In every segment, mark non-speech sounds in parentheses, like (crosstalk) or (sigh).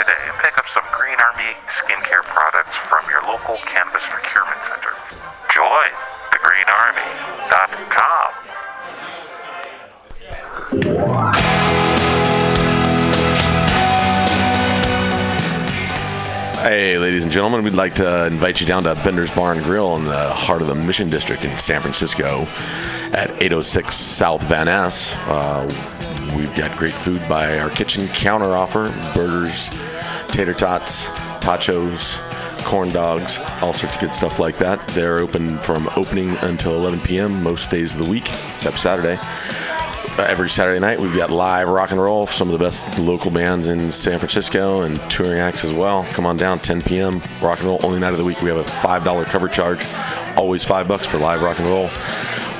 today and pick up some Green Army skincare products from your local cannabis procurement center. Join. Hey, ladies and gentlemen, we'd like to invite you down to Bender's Bar and Grill in the heart of the Mission District in San Francisco at 806 South Van Ness. Uh, we've got great food by our kitchen counter offer burgers, tater tots, tachos, corn dogs, all sorts of good stuff like that. They're open from opening until 11 p.m. most days of the week, except Saturday. Uh, every Saturday night, we've got live rock and roll, some of the best local bands in San Francisco and touring acts as well. Come on down, 10 p.m. Rock and roll, only night of the week. We have a $5 cover charge, always five bucks for live rock and roll.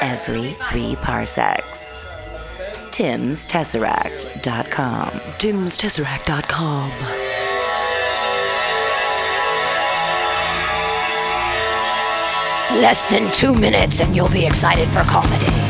every three parsecs. Tim'sTesseract.com. Tim'sTesseract.com. Less than two minutes and you'll be excited for comedy.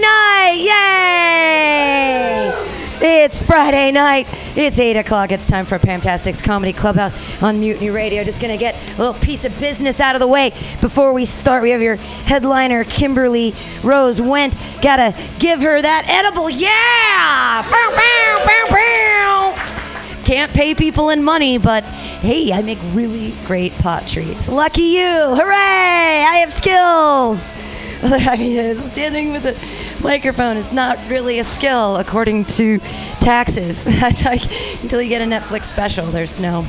Night! Yay! It's Friday night. It's 8 o'clock. It's time for Pamtastic's Comedy Clubhouse on Mutiny Radio. Just going to get a little piece of business out of the way before we start. We have your headliner, Kimberly Rose Went. Got to give her that edible. Yeah! Bow, bow, bow. Can't pay people in money, but hey, I make really great pot treats. Lucky you! Hooray! I have skills! (laughs) I mean, standing with a microphone is not really a skill according to taxes. (laughs) Until you get a Netflix special, there's no,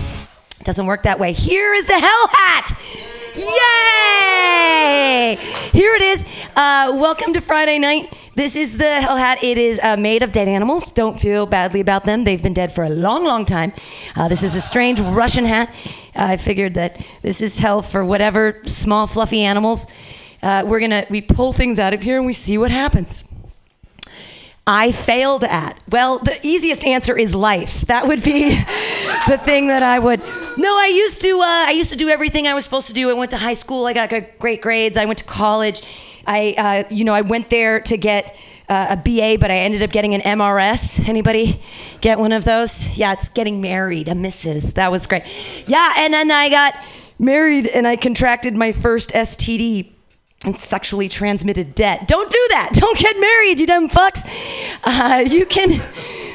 it doesn't work that way. Here is the Hell Hat! Yay! Here it is. Uh, welcome to Friday night. This is the Hell Hat. It is uh, made of dead animals. Don't feel badly about them. They've been dead for a long, long time. Uh, this is a strange Russian hat. I figured that this is hell for whatever small, fluffy animals. Uh, we're gonna we pull things out of here and we see what happens. I failed at? Well, the easiest answer is life. That would be (laughs) the thing that I would. No, I used to. Uh, I used to do everything I was supposed to do. I went to high school. I got great grades. I went to college. I, uh, you know, I went there to get uh, a BA, but I ended up getting an MRS. Anybody get one of those? Yeah, it's getting married, a Mrs. That was great. Yeah, and then I got married and I contracted my first STD and sexually transmitted debt. Don't do that. (laughs) Don't get married, you dumb fucks. Uh, you can,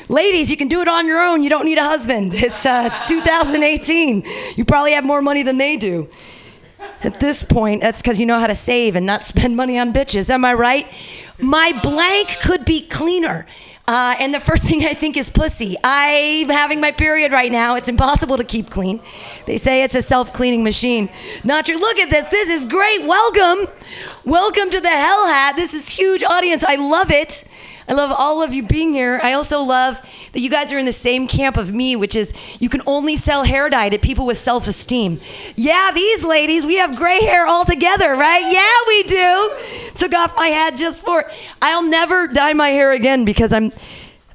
ladies, you can do it on your own. You don't need a husband. It's uh, it's 2018. You probably have more money than they do. At this point, that's because you know how to save and not spend money on bitches. Am I right? My blank could be cleaner. Uh, and the first thing I think is pussy. I'm having my period right now. It's impossible to keep clean. They say it's a self cleaning machine. Not true. Look at this. This is great. Welcome. Welcome to the Hell Hat. This is huge audience. I love it. I love all of you being here. I also love that you guys are in the same camp of me, which is you can only sell hair dye to people with self esteem. Yeah, these ladies, we have gray hair all together, right? Yeah, we do. Took off my hat just for it. I'll never dye my hair again because I'm.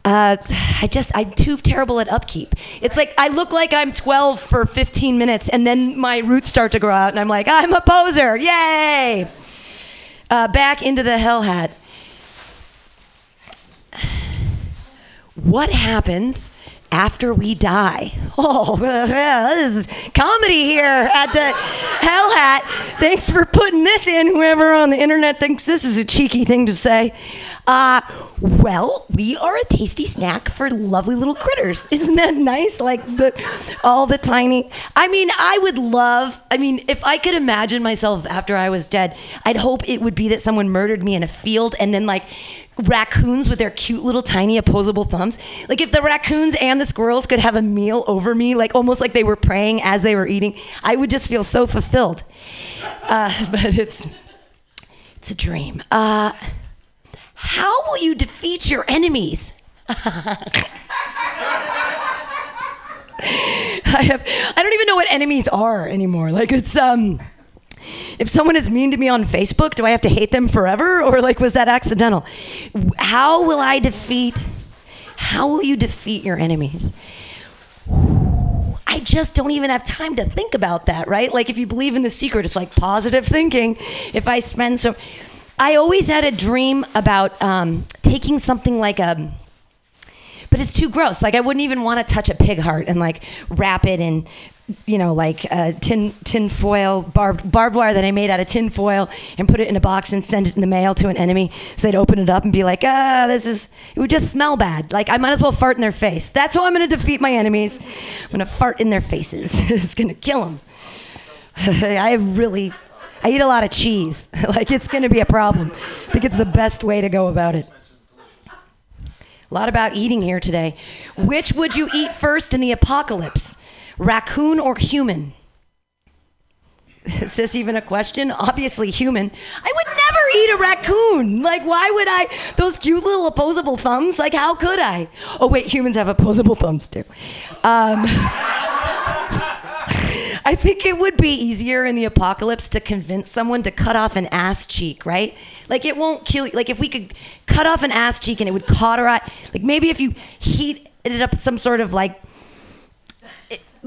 Uh, I just I'm too terrible at upkeep. It's like I look like I'm 12 for 15 minutes, and then my roots start to grow out, and I'm like, I'm a poser! Yay! Uh, back into the hell hat. What happens after we die? (laughs) Oh, (laughs) this is comedy here at the Hell Hat. Thanks for putting this in, whoever on the internet thinks this is a cheeky thing to say. Uh, well, we are a tasty snack for lovely little critters. (laughs) Isn't that nice? Like the all the tiny. I mean, I would love. I mean, if I could imagine myself after I was dead, I'd hope it would be that someone murdered me in a field and then like raccoons with their cute little tiny opposable thumbs. Like if the raccoons and the squirrels could have a meal over me, like almost like they were praying as they were eating, I would just feel so fulfilled. Uh, (laughs) but it's it's a dream. Uh, how will you defeat your enemies? (laughs) I have I don't even know what enemies are anymore. Like it's um if someone is mean to me on Facebook, do I have to hate them forever or like was that accidental? How will I defeat how will you defeat your enemies? I just don't even have time to think about that, right? Like if you believe in the secret, it's like positive thinking. If I spend so I always had a dream about um, taking something like a but it's too gross. Like I wouldn't even want to touch a pig heart and like wrap it in, you know, like uh, tin tin foil barbed barbed wire that I made out of tin foil and put it in a box and send it in the mail to an enemy. So they'd open it up and be like, ah, this is. It would just smell bad. Like I might as well fart in their face. That's how I'm gonna defeat my enemies. I'm gonna fart in their faces. (laughs) it's gonna kill them. (laughs) I really, I eat a lot of cheese. (laughs) like it's going to be a problem. I think it's the best way to go about it. A lot about eating here today. Which would you eat first in the apocalypse? Raccoon or human? (laughs) Is this even a question? Obviously, human. I would never eat a raccoon. Like, why would I? Those cute little opposable thumbs. Like, how could I? Oh wait, humans have opposable thumbs too. Um, (laughs) I think it would be easier in the apocalypse to convince someone to cut off an ass cheek, right? Like it won't kill you. Like if we could cut off an ass cheek and it would cauterize, like maybe if you heat it up some sort of like,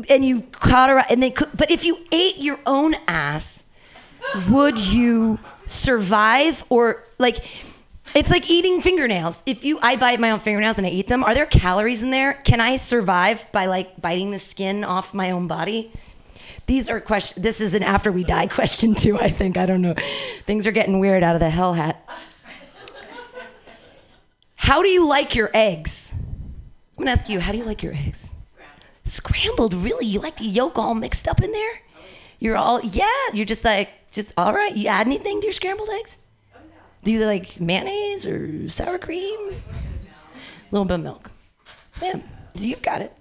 and you cauterize, and they could, but if you ate your own ass, would you survive or like, it's like eating fingernails. If you, I bite my own fingernails and I eat them, are there calories in there? Can I survive by like biting the skin off my own body? These are questions. This is an after we die question too. I think I don't know. Things are getting weird out of the hell hat. How do you like your eggs? I'm gonna ask you. How do you like your eggs? Scrambled. Really? You like the yolk all mixed up in there? You're all yeah. You're just like just all right. You add anything to your scrambled eggs? Do you like mayonnaise or sour cream? A little bit of milk. Yeah. So you've got it.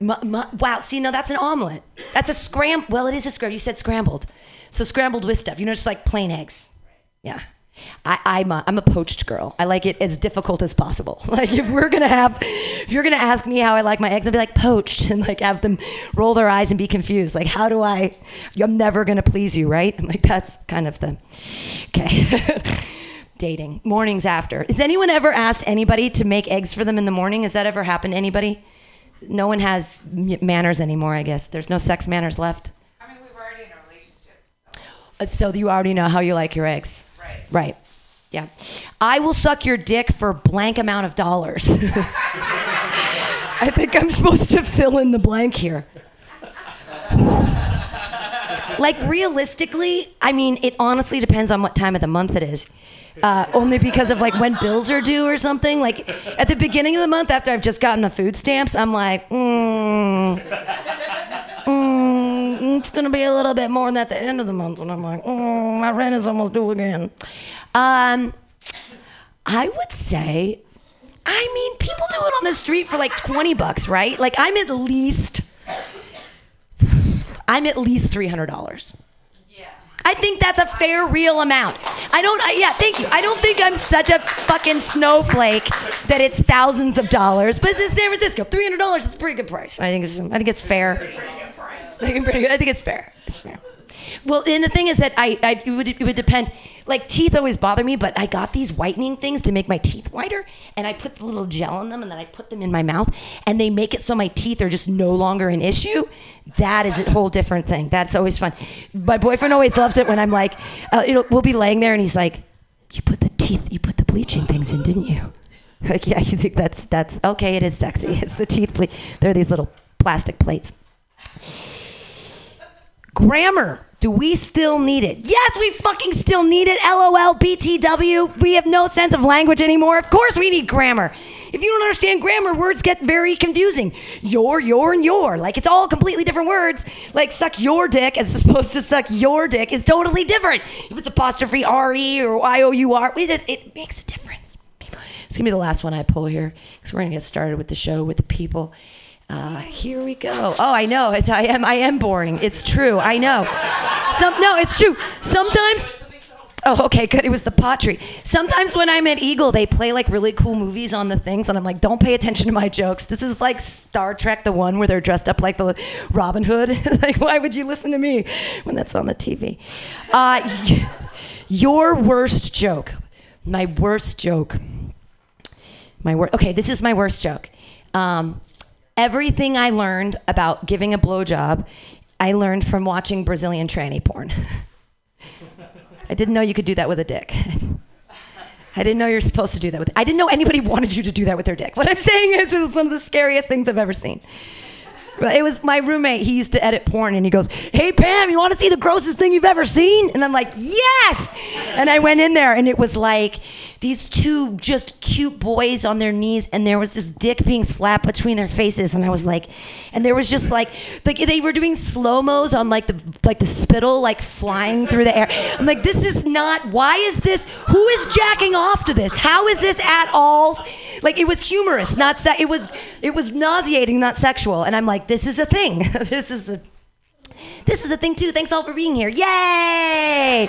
Mu- mu- wow, see, no, that's an omelet. That's a scram. Well, it is a scrambled. You said scrambled, so scrambled with stuff. You know, just like plain eggs. Yeah, I, I'm a, I'm a poached girl. I like it as difficult as possible. (laughs) Like if we're gonna have, if you're gonna ask me how I like my eggs, I'd be like poached (laughs) and like have them roll their eyes and be confused. Like how do I? I'm never gonna please you, right? I'm like that's kind of the, okay. (laughs) Dating mornings after. Has anyone ever asked anybody to make eggs for them in the morning? Has that ever happened to anybody? No one has m- manners anymore. I guess there's no sex manners left. I mean, we were already in a relationship. Uh, So you already know how you like your eggs. Right. Right. Yeah. I will suck your dick for blank amount of dollars. (laughs) I think I'm supposed to fill in the blank here. (laughs) like realistically, I mean, it honestly depends on what time of the month it is. Uh, only because of like when bills are due or something. Like at the beginning of the month, after I've just gotten the food stamps, I'm like, mm, mm, it's gonna be a little bit more than at the end of the month. when I'm like, mm, my rent is almost due again. Um, I would say, I mean, people do it on the street for like 20 bucks, right? Like I'm at least, I'm at least $300. I think that's a fair, real amount. I don't, I, yeah, thank you. I don't think I'm such a fucking snowflake that it's thousands of dollars, but it's San Francisco. $300 is a pretty good price. I think it's, I think it's fair. I think, pretty good. I think it's fair. It's fair. Well, and the thing is that I, I it, would, it would depend. Like teeth always bother me, but I got these whitening things to make my teeth whiter, and I put the little gel in them, and then I put them in my mouth, and they make it so my teeth are just no longer an issue. That is a whole different thing. That's always fun. My boyfriend always loves it when I'm like, uh, we'll be laying there, and he's like, "You put the teeth, you put the bleaching things in, didn't you?" (laughs) Like, yeah, you think that's that's okay. It is sexy. (laughs) It's the teeth. Ble- They're these little plastic plates. Grammar. Do we still need it? Yes, we fucking still need it. LOL, BTW. We have no sense of language anymore. Of course we need grammar. If you don't understand grammar, words get very confusing. Your, your, and your. Like it's all completely different words. Like suck your dick as opposed to suck your dick is totally different. If it's apostrophe R-E or I-O-U-R, it, it makes a difference. It's gonna be the last one I pull here because we're gonna get started with the show with the people. Uh, here we go. Oh, I know. It's I am I am boring. It's true. I know. Some no, it's true. Sometimes. Oh, okay, good. It was the pottery. Sometimes when I'm at Eagle, they play like really cool movies on the things, and I'm like, don't pay attention to my jokes. This is like Star Trek, the one where they're dressed up like the Robin Hood. (laughs) like, why would you listen to me when that's on the TV? Uh, your worst joke. My worst joke. My wor- Okay, this is my worst joke. Um, everything I learned about giving a blowjob, I learned from watching Brazilian tranny porn. (laughs) I didn't know you could do that with a dick. (laughs) I didn't know you're supposed to do that with. I didn't know anybody (laughs) wanted you to do that with their dick. What I'm saying is, it was one of the scariest things I've ever seen. But It was my roommate. He used to edit porn, and he goes, "Hey Pam, you want to see the grossest thing you've ever seen?" And I'm like, "Yes!" And I went in there, and it was like these two just cute boys on their knees, and there was this dick being slapped between their faces, and I was like, and there was just like, like they were doing slow mos on like the like the spittle like flying through the air. I'm like, this is not. Why is this? Who is jacking off to this? How is this at all? Like it was humorous, not se- it was it was nauseating, not sexual. And I'm like, this is a thing. (laughs) this is a this is a thing too. Thanks all for being here. Yay!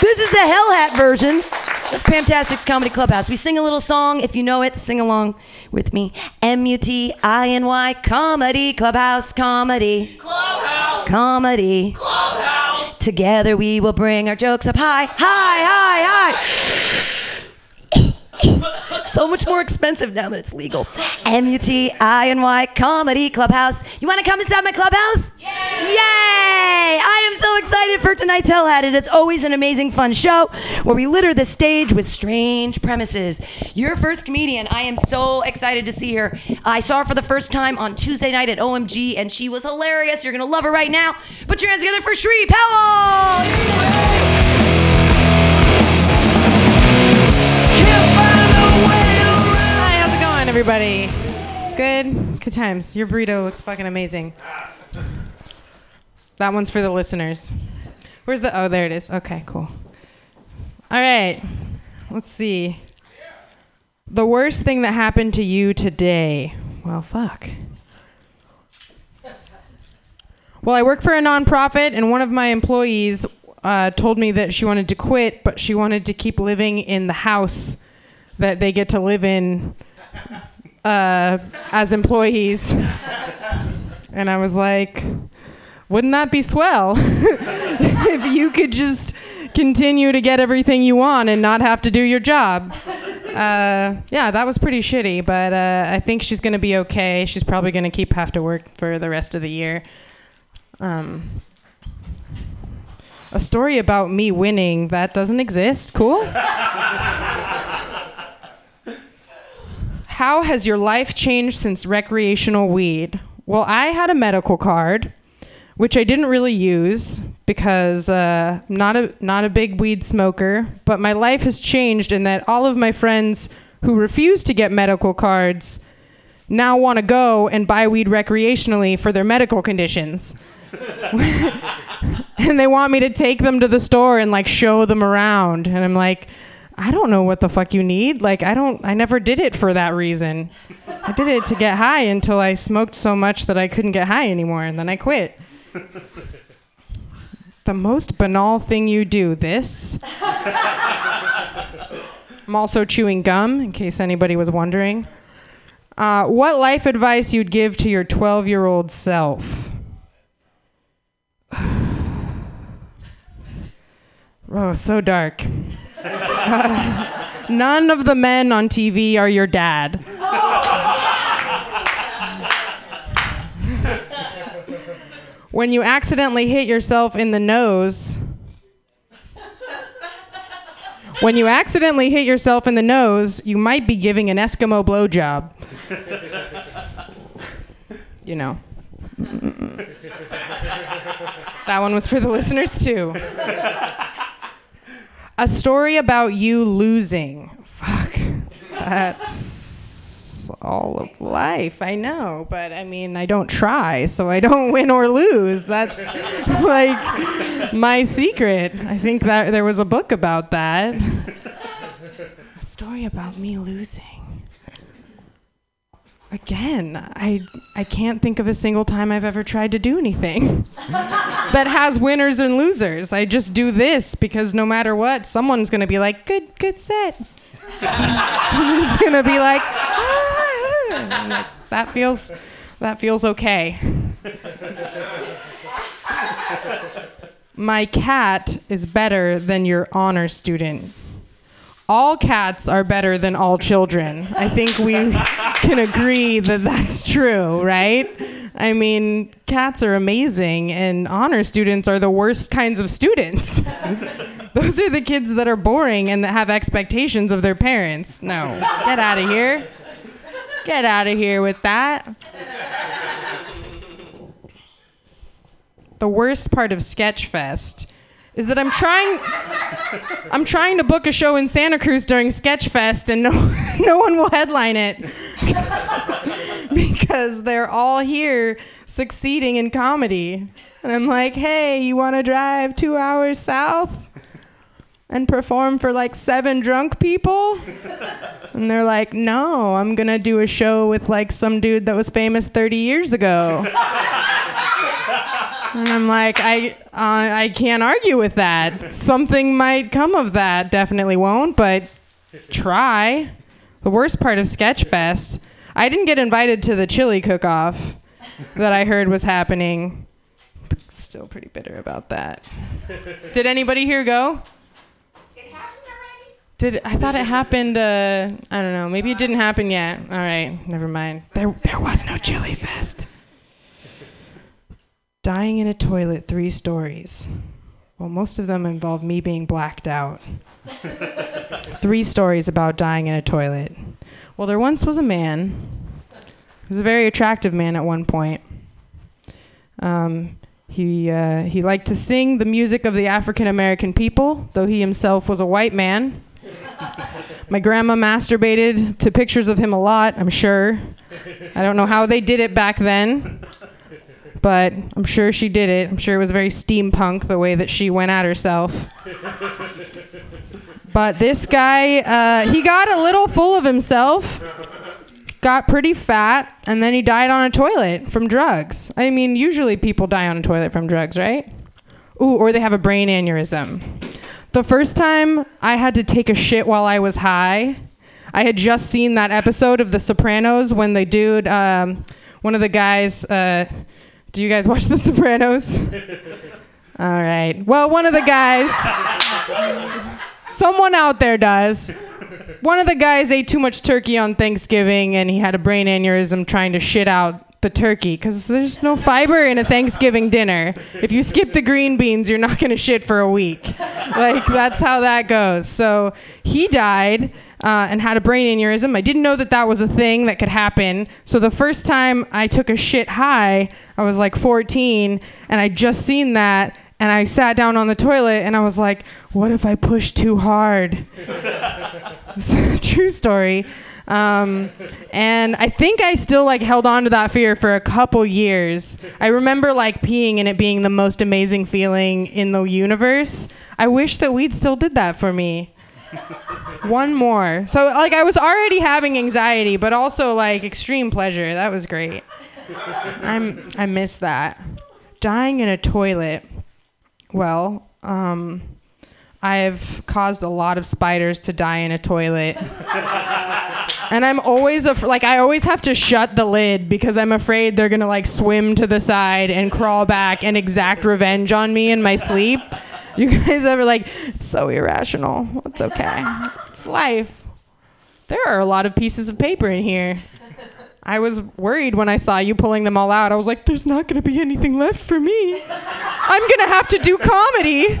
This is the Hell Hat version of Pamtastic's Comedy Clubhouse. We sing a little song. If you know it, sing along with me. M U T I N Y Comedy Clubhouse Comedy. Clubhouse. Comedy. Clubhouse. Together we will bring our jokes up high, high, high, high. (laughs) so much more expensive now that it's legal. M U T I N Y Comedy Clubhouse. You want to come inside my clubhouse? Yay! Yay! I am so excited for tonight's Hell Hat. It is always an amazing, fun show where we litter the stage with strange premises. Your first comedian, I am so excited to see her. I saw her for the first time on Tuesday night at OMG, and she was hilarious. You're going to love her right now. Put your hands together for Shree Powell! Hi, how's it going, everybody? Good? Good times. Your burrito looks fucking amazing. That one's for the listeners. Where's the. Oh, there it is. Okay, cool. All right. Let's see. The worst thing that happened to you today. Well, fuck. Well, I work for a nonprofit, and one of my employees uh, told me that she wanted to quit, but she wanted to keep living in the house that they get to live in uh, as employees. And I was like, wouldn't that be swell (laughs) if you could just continue to get everything you want and not have to do your job? Uh, yeah, that was pretty shitty, but uh, I think she's gonna be okay. She's probably gonna keep have to work for the rest of the year. Um, a story about me winning that doesn't exist. Cool. (laughs) How has your life changed since recreational weed? Well, I had a medical card, which I didn't really use because uh, not a not a big weed smoker. But my life has changed in that all of my friends who refuse to get medical cards now want to go and buy weed recreationally for their medical conditions. (laughs) and they want me to take them to the store and like show them around and i'm like i don't know what the fuck you need. Like i don't i never did it for that reason. I did it to get high until i smoked so much that i couldn't get high anymore and then i quit. The most banal thing you do this. I'm also chewing gum in case anybody was wondering. Uh, what life advice you'd give to your 12 year old self? (sighs) Oh, so dark. (laughs) none of the men on TV are your dad. (laughs) when you accidentally hit yourself in the nose, when you accidentally hit yourself in the nose, you might be giving an Eskimo blowjob. you know. That one was for the listeners too. A story about you losing. Fuck. That's all of life. I know, but I mean, I don't try, so I don't (laughs) win or lose. That's like my secret. I think that there was a book about that. A story about me losing. Again, I I can't think of a single time I've ever tried to do anything (laughs) that has winners and losers. I just do this because no matter what, someone's gonna be like, "Good, good set." (laughs) someone's gonna be like, "Ah," "That feels, that feels okay." My cat is better than your honor student all cats are better than all children. I think we can agree that that's true, right? I mean, cats are amazing, and honor students are the worst kinds of students. (laughs) Those are the kids that are boring and that have expectations of their parents. No, get out of here. Get out of here with that. The worst part of Sketchfest is that I'm trying I'm trying to book a show in Santa Cruz during Sketchfest and no (laughs) no one will headline it. (laughs) because they're all here succeeding in comedy. And I'm like, "Hey, you want to drive 2 hours south and perform for like seven drunk people?" And they're like, "No, I'm to do a show with like some dude that was famous 30 years ago." And I'm like, I uh, I can't argue with that. Something might come of that. Definitely won't, but try. The worst part of Sketchfest, I didn't get invited to the chili cook-off that I heard was happening. Still pretty bitter about that. Did anybody here go? Did I thought it happened? Uh, I don't know. Maybe it didn't happen yet. All right, never mind. There, there was no chili fest. Dying in a toilet, three stories. Well, most of them involve me being blacked out. (laughs) three stories about dying in a toilet. Well, there once was a man. He was a very attractive man at one point. Um, he uh, he liked to sing the music of the African American people, though he himself was a white man. (laughs) My grandma masturbated to pictures of him a lot, I'm sure. I don't know how they did it back then, but I'm sure she did it. I'm sure it was very steampunk the way that she went at herself. (laughs) But this guy, uh, he got a little full of himself, got pretty fat, and then he died on a toilet from drugs. I mean, usually people die on a toilet from drugs, right? Ooh, or they have a brain aneurysm. The first time I had to take a shit while I was high, I had just seen that episode of The Sopranos when the dude, um, one of the guys, uh, do you guys watch The Sopranos? (laughs) All right. Well, one of the guys, someone out there does. One of the guys ate too much turkey on Thanksgiving and he had a brain aneurysm trying to shit out the turkey because there's no fiber in a Thanksgiving dinner. If you skip the green beans, you're not going to shit for a week. Like, that's how that goes. So he died. Uh, and had a brain aneurysm. I didn't know that that was a thing that could happen. So the first time I took a shit high, I was like 14, and I just seen that, and I sat down on the toilet, and I was like, "What if I push too hard?" (laughs) True story. Um, and I think I still like held on to that fear for a couple years. I remember like peeing and it being the most amazing feeling in the universe. I wish that weed still did that for me. (laughs) One more. So like I was already having anxiety, but also like extreme pleasure. That was great. I'm I miss that. Dying in a toilet. Well, um, I've caused a lot of spiders to die in a toilet. (laughs) and I'm always af- like I always have to shut the lid because I'm afraid they're going to like swim to the side and crawl back and exact revenge on me in my sleep. You guys ever like it's so irrational. It's okay. It's life. There are a lot of pieces of paper in here. I was worried when I saw you pulling them all out. I was like, there's not going to be anything left for me. I'm going to have to do comedy.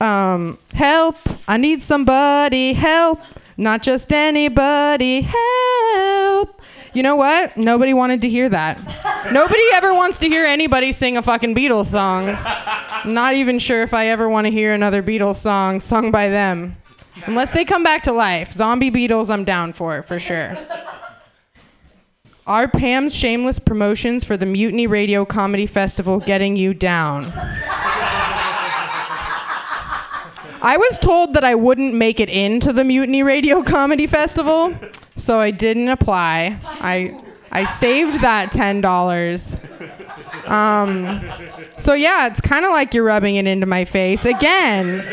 (laughs) um, help. I need somebody. Help. Not just anybody. Help. You know what? Nobody wanted to hear that. Nobody ever wants to hear anybody sing a fucking Beatles song. Not even sure if I ever want to hear another Beatles song sung by them. Unless they come back to life. Zombie Beatles, I'm down for, for sure. Are Pam's shameless promotions for the Mutiny Radio Comedy Festival getting you down? I was told that I wouldn't make it into the Mutiny Radio (laughs) Comedy Festival, so I didn't apply. I I saved that ten dollars. Um, so yeah, it's kind of like you're rubbing it into my face again.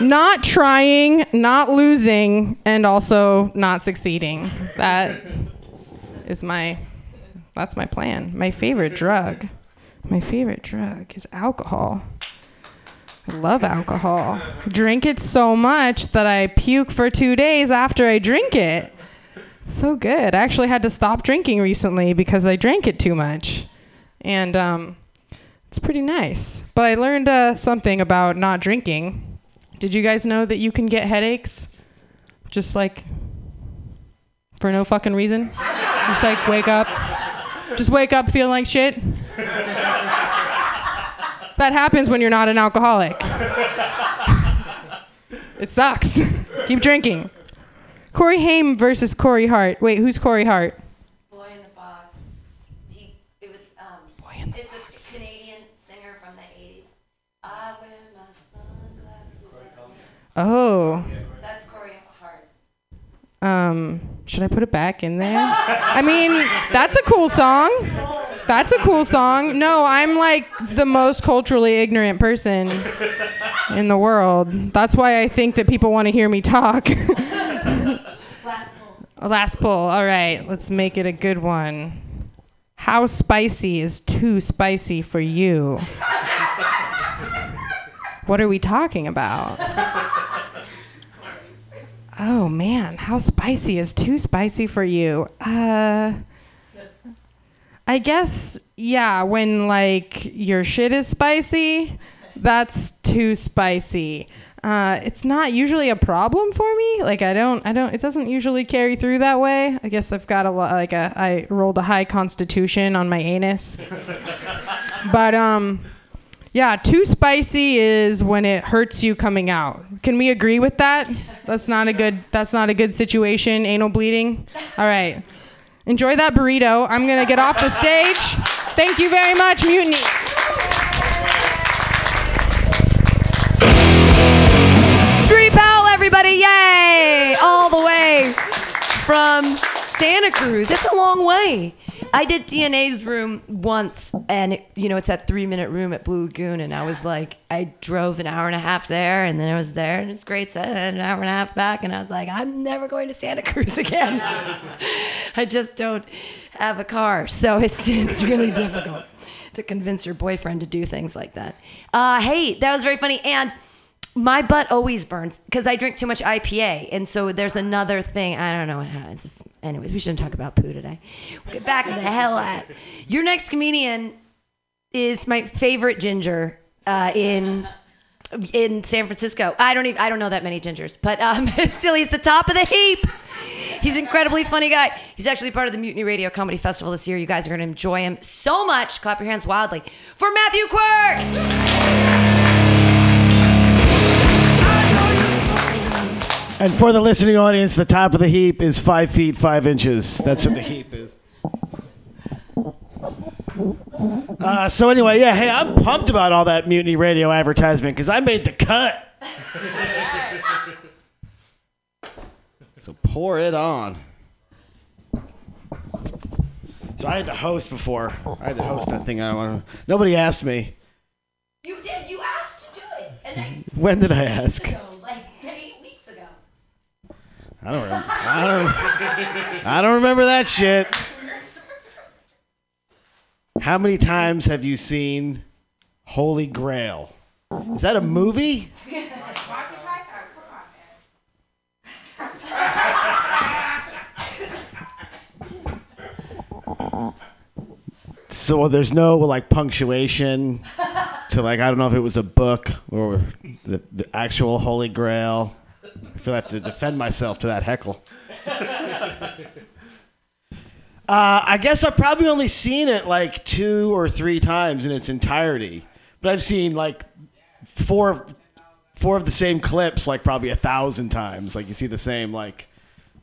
Not trying, not losing, and also not succeeding. That is my that's my plan. My favorite drug. My favorite drug is alcohol. Love alcohol. Drink it so much that I puke for two days after I drink it. So good. I actually had to stop drinking recently because I drank it too much. And um, It's pretty nice. But I learned uh, something about not drinking. Did you guys know that you can get headaches just like for no fucking reason? Just like wake up, just wake up feeling like shit. That happens when you're not an alcoholic. (laughs) it sucks. Keep drinking. Corey Haim versus Corey Hart. Wait, who's Corey Hart? Boy in the Box. He, it was, um, Boy in it's a Canadian singer from the 80s. I wear my sunglasses. Oh. That's Corey Hart. Um, should I put it back in there? I mean, that's a cool song. (laughs) That's a cool song. No, I'm like the most culturally ignorant person in the world. That's why I think that people want to hear me talk. (laughs) Last poll. Last poll. All right, let's make it a good one. How spicy is too spicy for you? What are we talking about? Oh man, how spicy is too spicy for you? Uh I guess yeah, when like your shit is spicy, that's too spicy. Uh, it's not usually a problem for me. Like I don't, I don't. It doesn't usually carry through that way. I guess I've got a lot. Like a, I rolled a high constitution on my anus. (laughs) but um, yeah, too spicy is when it hurts you coming out. Can we agree with that? That's not a good. That's not a good situation. Anal bleeding. All right. Enjoy that burrito. I'm gonna get off the stage. Thank you very much, Mutiny. Shree Powell, everybody, yay! All the way from Santa Cruz. It's a long way. I did DNA's room once, and it, you know it's that three-minute room at Blue Lagoon, and I was like, I drove an hour and a half there, and then I was there, and it's great. Had an hour and a half back, and I was like, I'm never going to Santa Cruz (laughs) again. I just don't have a car, so it's it's really difficult to convince your boyfriend to do things like that. Uh, hey, that was very funny, and my butt always burns because I drink too much IPA, and so there's another thing. I don't know what happens. Anyways, we shouldn't talk about poo today. We'll get back to the hell at your next comedian is my favorite ginger uh, in in San Francisco. I don't even I don't know that many gingers, but um, (laughs) still he's the top of the heap. He's an incredibly funny guy. He's actually part of the Mutiny Radio Comedy Festival this year. You guys are going to enjoy him so much. Clap your hands wildly for Matthew Quirk. And for the listening audience, the top of the heap is five feet five inches. That's what the heap is. Uh, so anyway, yeah, hey, I'm pumped about all that Mutiny Radio advertisement because I made the cut. (laughs) so pour it on. So I had to host before. I had to host that thing. I want. Nobody asked me. You did. You asked to do it, and then When did I ask? I don't. Remember. I don't. I don't remember that shit. How many times have you seen Holy Grail? Is that a movie? So there's no like punctuation to like I don't know if it was a book or the, the actual Holy Grail. I feel I have to defend myself to that heckle. (laughs) Uh, I guess I've probably only seen it like two or three times in its entirety, but I've seen like four, four of the same clips like probably a thousand times. Like you see the same like,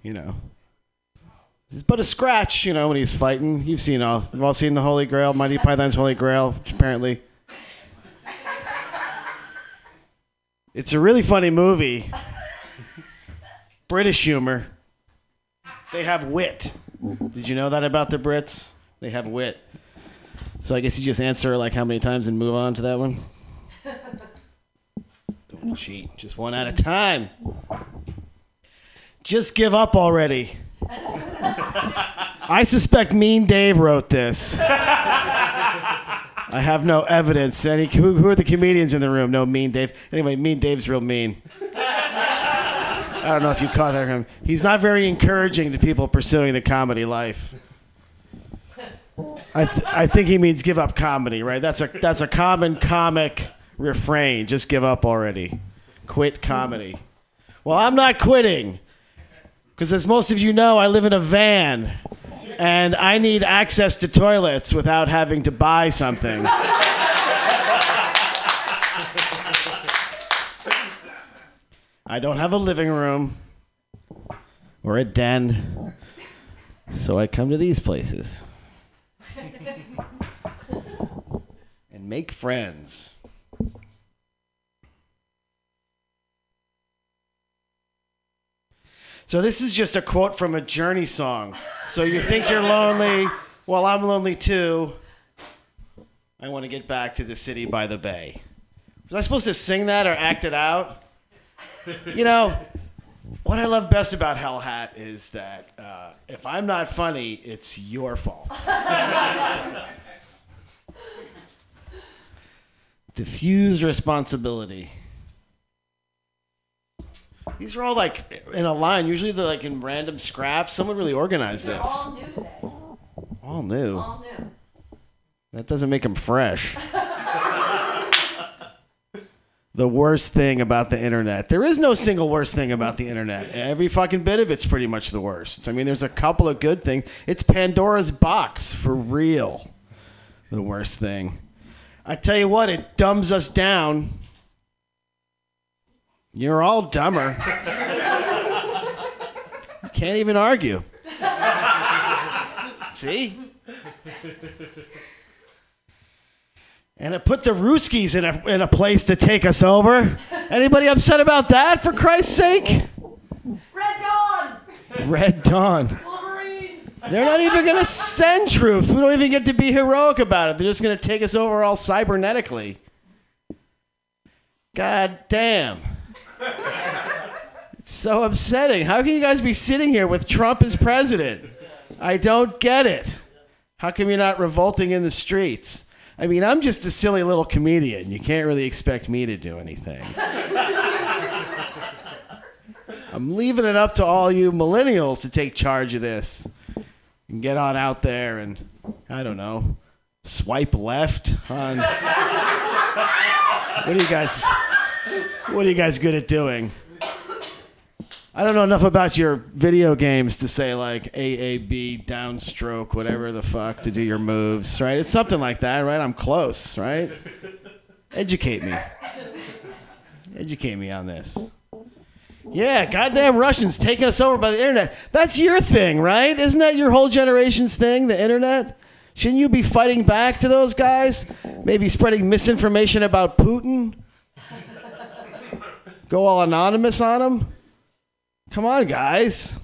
you know, it's but a scratch. You know when he's fighting. You've seen all. You've all seen the Holy Grail, Monty Python's Holy Grail. Which apparently, it's a really funny movie. British humor. They have wit. Did you know that about the Brits? They have wit. So I guess you just answer like how many times and move on to that one. (laughs) Don't cheat. Just one at a time. Just give up already. (laughs) I suspect Mean Dave wrote this. I have no evidence. Any who, who are the comedians in the room? No, Mean Dave. Anyway, Mean Dave's real mean. I don't know if you caught that. Him. He's not very encouraging to people pursuing the comedy life. I th- I think he means give up comedy, right? That's a that's a common comic refrain. Just give up already. Quit comedy. Well, I'm not quitting. Because as most of you know, I live in a van and I need access to toilets without having to buy something. I don't have a living room or a den, so I come to these places (laughs) and make friends. So this is just a quote from a Journey song. So you think you're lonely? Well, I'm lonely too. I want to get back to the city by the bay. Was I supposed to sing that or act it out? You know, what I love best about Hell Hat is that uh, if I'm not funny, it's your fault. (laughs) Diffused responsibility. These are all like in a line. Usually they're like in random scraps. Someone really organized this. All new today. All new. All new. That doesn't make them fresh. (laughs) the worst thing about the internet. There is no single worst thing about the internet. Every fucking bit of it's pretty much the worst. I mean, there's a couple of good things. It's Pandora's box for real. The worst thing. I tell you what, it dumbs us down. You're all dumber. you can't even argue. (laughs) See? And it put the Ruskies in a, in a place to take us over. Anybody upset about that, for Christ's sake? Red Dawn! Red Dawn. Wolverine! They're not even going to send troops. We don't even get to be heroic about it. They're just going to take us over all cybernetically. God damn. It's so upsetting. How can you guys be sitting here with Trump as president? I don't get it. How come you're not revolting in the streets? I mean, I'm just a silly little comedian. You can't really expect me to do anything. (laughs) I'm leaving it up to all you millennials to take charge of this and get on out there and, I don't know, swipe left on. (laughs) What are you guys? What are you guys good at doing? I don't know enough about your video games to say like AAB, downstroke, whatever the fuck to do your moves, right? It's something like that, right? I'm close, right? Educate me. Educate me on this. Yeah, goddamn Russians taking us over by the internet. That's your thing, right? Isn't that your whole generation's thing, the internet? Shouldn't you be fighting back to those guys? Maybe spreading misinformation about Putin? Go all anonymous on them? Come on, guys.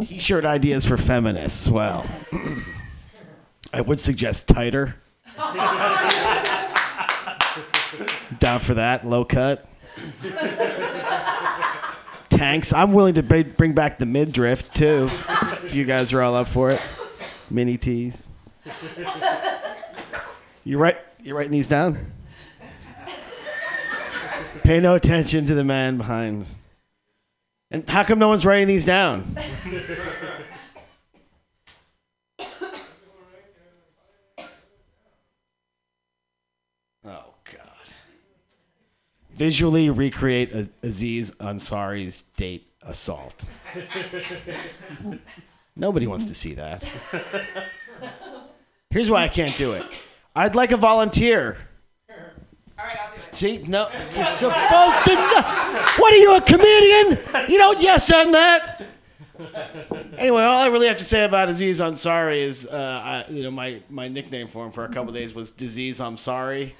T-shirt ideas for feminists. Well, I would suggest tighter. Down for that, low cut. Tanks. I'm willing to ba- bring back the mid drift too, if you guys are all up for it. Mini tees. You write. You writing these down? (laughs) Pay no attention to the man behind. And how come no one's writing these down? (laughs) Oh God! Visually recreate A- Aziz Ansari's date assault. (laughs) Nobody wants to see that. Here's why I can't do it. I'd like a volunteer. See, no, you're supposed to know. What are you, a comedian? You don't yes on that. Anyway, all I really have to say about Aziz Ansari is, uh, I, you know, my, my nickname for him for a couple days was Disease I'm Sorry.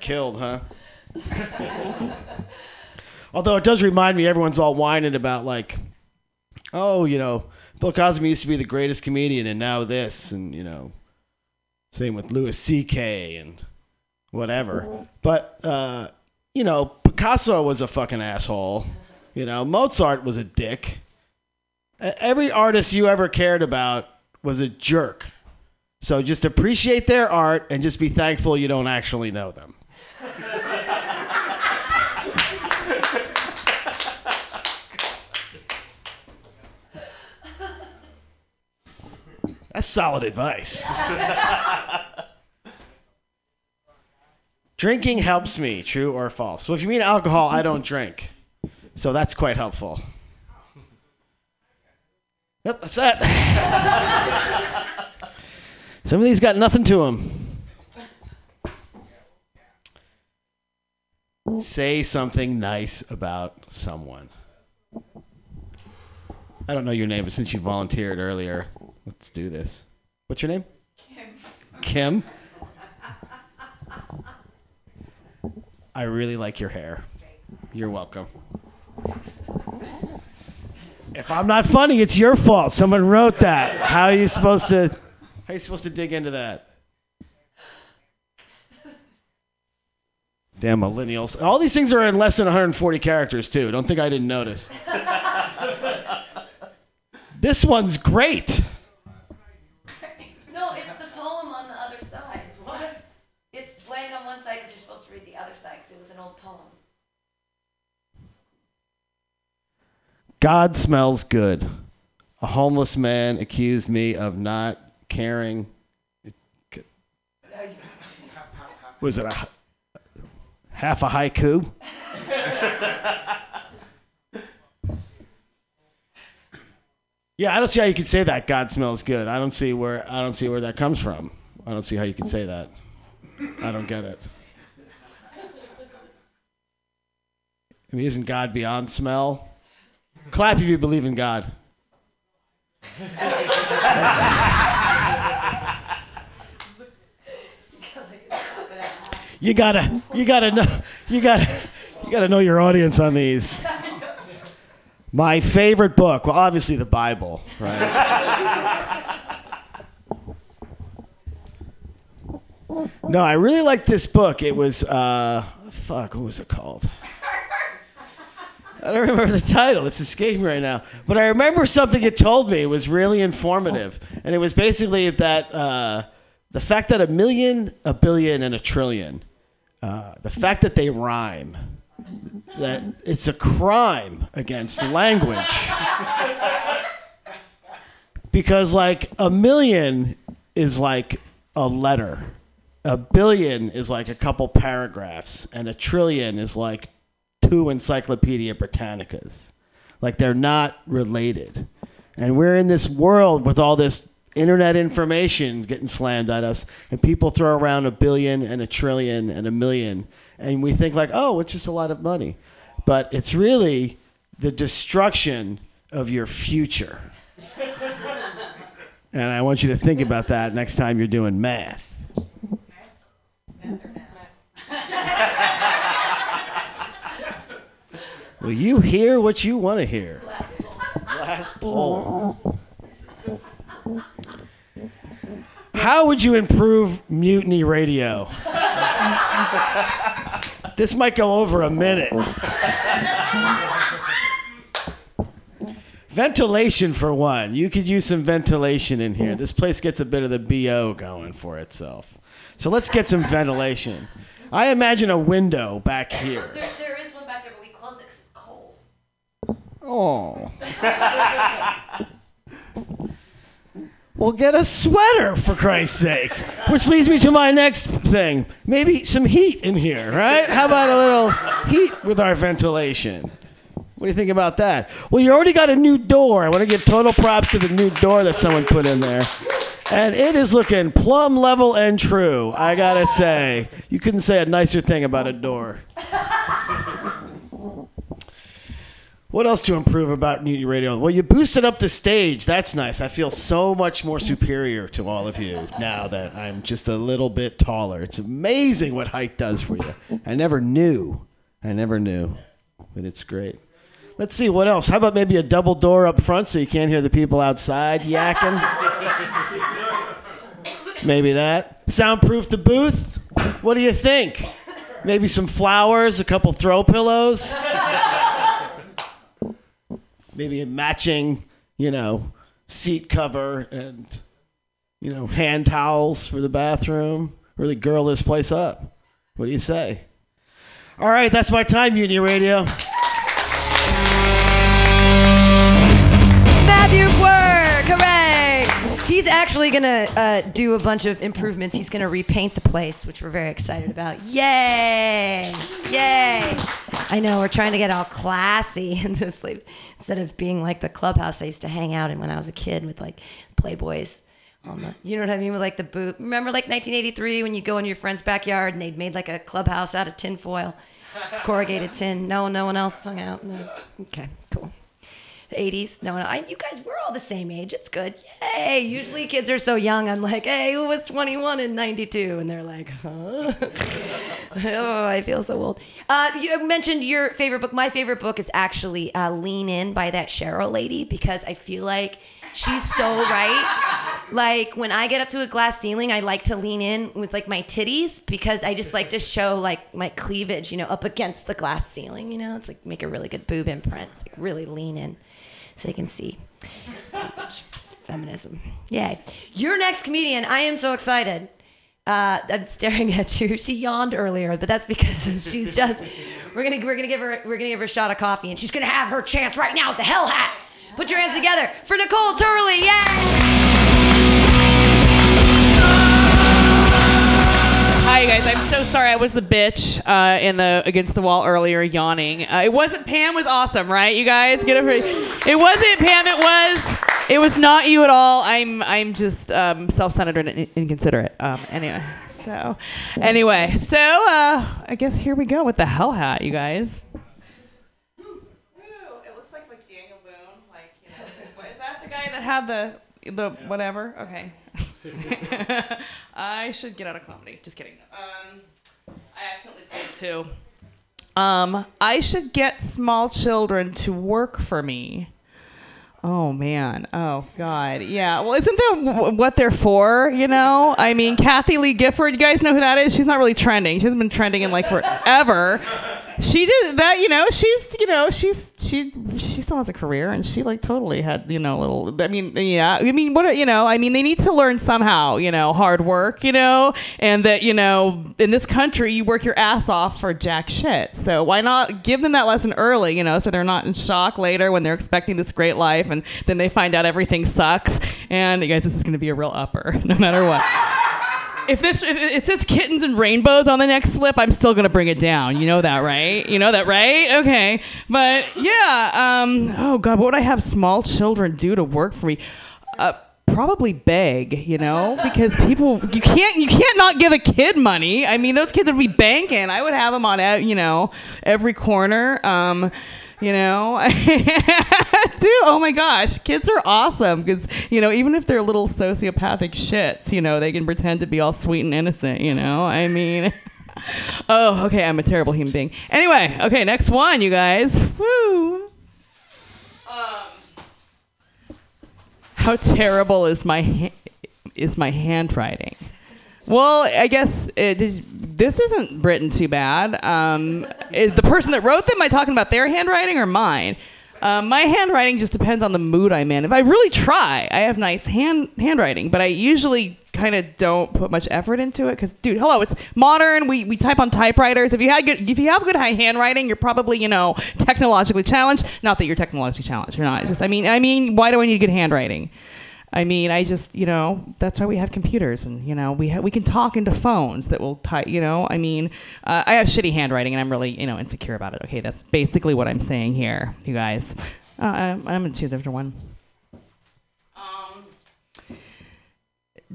Killed, huh? (laughs) Although it does remind me, everyone's all whining about like, oh, you know, Bill Cosby used to be the greatest comedian, and now this, and you know, same with Louis C.K. and whatever. But uh, you know, Picasso was a fucking asshole. You know, Mozart was a dick. Every artist you ever cared about was a jerk. So just appreciate their art and just be thankful you don't actually know them. That's solid advice. (laughs) Drinking helps me, true or false? Well, if you mean alcohol, I don't drink. So that's quite helpful. Yep, that's that. (laughs) Some of these got nothing to them. Say something nice about someone. I don't know your name, but since you volunteered earlier, let's do this. What's your name? Kim. Kim? I really like your hair. You're welcome. If I'm not funny, it's your fault. Someone wrote that. How are you supposed to how are you supposed to dig into that? Damn millennials. All these things are in less than 140 characters too. Don't think I didn't notice. (laughs) this one's great. No, it's the poem on the other side. What? It's blank on one side because you're supposed to read the other side because it was an old poem. God smells good. A homeless man accused me of not caring. Was it a half a haiku? yeah, I don't see how you could say that. God smells good. I don't see where I don't see where that comes from. I don't see how you can say that. I don't get it. I mean, isn't God beyond smell? Clap if you believe in God. you gotta, you gotta know, you gotta, you gotta know your audience on these. My favorite book, well, obviously the Bible, right? no, I really like this book. It was, uh, fuck, what was it called? I don't remember the title. It's escaping right now. But I remember something it told me. It was really informative. And it was basically that uh, the fact that a million, a billion, and a trillion, uh, the fact that they rhyme, that it's a crime against language. because, like, a million is like a letter, a billion is like a couple paragraphs, and a trillion is like two Encyclopedia Britannicas. Like they're not related. And we're in this world with all this internet information getting slammed at us, and people throw around a billion and a trillion and a million, and we think like, oh, it's just a lot of money. But it's really the destruction of your future. and I want you to think about that next time you're doing math. Will you hear what you want to hear? Last poll. Last poll. How would you improve mutiny radio? this might go over a minute. ventilation for one. You could use some ventilation in here. This place gets a bit of the BO going for itself. So let's get some ventilation. I imagine a window back here. There, there is one back there, but we close it because it's cold. Oh. Well, get a sweater for Christ's sake. Which leads me to my next thing. Maybe some heat in here, right? How about a little heat with our ventilation? What do you think about that? Well, you already got a new door. I want to give total props to the new door that someone put in there. And it is looking plumb level and true, I gotta say. You couldn't say a nicer thing about a door. What else to improve about Mutiny Radio? Well, you boosted up the stage. That's nice. I feel so much more superior to all of you now that I'm just a little bit taller. It's amazing what height does for you. I never knew. I never knew. But it's great. Let's see what else. How about maybe a double door up front so you can't hear the people outside yakking? (laughs) maybe that. Soundproof the booth. What do you think? Maybe some flowers, a couple throw pillows (laughs) maybe a matching, you know, seat cover and, you know, hand towels for the bathroom. Really girl this place up. What do you say? All right, that's my time, Mutiny Radio. He's actually gonna uh, do a bunch of improvements. He's gonna repaint the place, which we're very excited about. Yay! Yay! I know we're trying to get all classy (laughs) in this, like, instead of being like the clubhouse I used to hang out in when I was a kid with like playboys. The, you know what I mean with like the boot. Remember like 1983 when you go in your friend's backyard and they'd made like a clubhouse out of tinfoil, corrugated tin. No, no one else hung out. No. Okay, cool. The 80s. No one. I, you guys, we're all the same age. It's good. Yay! Usually kids are so young. I'm like, hey, who was 21 in 92? And they're like, huh? (laughs) oh, I feel so old. Uh, you mentioned your favorite book. My favorite book is actually uh, Lean In by that Sheryl lady because I feel like she's so right. Like when I get up to a glass ceiling, I like to lean in with like my titties because I just like to show like my cleavage, you know, up against the glass ceiling. You know, it's like make a really good boob imprint. It's like really lean in so they can see. Feminism. Yay. Your next comedian, I am so excited. Uh, I'm staring at you. She yawned earlier, but that's because (laughs) she's just. We're gonna we're gonna give her we're gonna give her a shot of coffee, and she's gonna have her chance right now with the hell hat. Put your hands together for Nicole Turley. Yay! Hi, guys. I'm so sorry. I was the bitch uh, in the against the wall earlier, yawning. Uh, it wasn't Pam. Was awesome, right? You guys get it. For, it wasn't Pam. It was. It was not you at all. I'm. I'm just um, self-centered and inconsiderate. Um, anyway. So, anyway. So, uh, I guess here we go with the hell hat, you guys. It looks like like Daniel Boone. Like, you know, what, is that the guy that had the the whatever? Okay. (laughs) I should get out of comedy. Just kidding. Um, I accidentally pulled two. Um, I should get small children to work for me. Oh man. Oh god. Yeah. Well, isn't that w- what they're for? You know. I mean, Kathie Lee Gifford. You guys know who that is? She's not really trending. She hasn't been trending in like forever. She did that. You know. She's. You know. She's. She. She still has a career, and she like totally had. You know. Little. I mean. Yeah. I mean. What. You know. I mean. They need to learn somehow. You know. Hard work. You know. And that. You know. In this country, you work your ass off for jack shit. So why not give them that lesson early? You know. So they're not in shock later when they're expecting this great life, and then they find out everything sucks. And you guys, this is going to be a real upper, (laughs) no matter what. If this if it says kittens and rainbows on the next slip, I'm still gonna bring it down. You know that, right? You know that, right? Okay. But yeah, um, oh god, what would I have small children do to work for me? Uh, probably beg, you know, because people you can't you can't not give a kid money. I mean, those kids would be banking. I would have them on, e- you know, every corner. Um, you know, (laughs) dude. Oh my gosh, kids are awesome because you know even if they're little sociopathic shits, you know they can pretend to be all sweet and innocent. You know, I mean. (laughs) Oh, okay. I'm a terrible human being. Anyway, okay. Next one, you guys. Woo. um, How terrible is my ha- is my handwriting? Well, I guess it, this isn't written too bad. Um, is the person that wrote them, am I talking about their handwriting or mine? Um, my handwriting just depends on the mood I'm in. If I really try, I have nice hand handwriting, but I usually kind of don't put much effort into it because, dude, hello, it's modern. We, we type on typewriters. If you had good, if you have good high handwriting, you're probably you know technologically challenged. Not that you're technologically challenged. You're not. It's just I mean I mean why do I need good handwriting? I mean, I just, you know, that's why we have computers, and you know, we ha- we can talk into phones that will type. You know, I mean, uh, I have shitty handwriting, and I'm really, you know, insecure about it. Okay, that's basically what I'm saying here, you guys. Uh, I'm, I'm gonna choose after one. Um,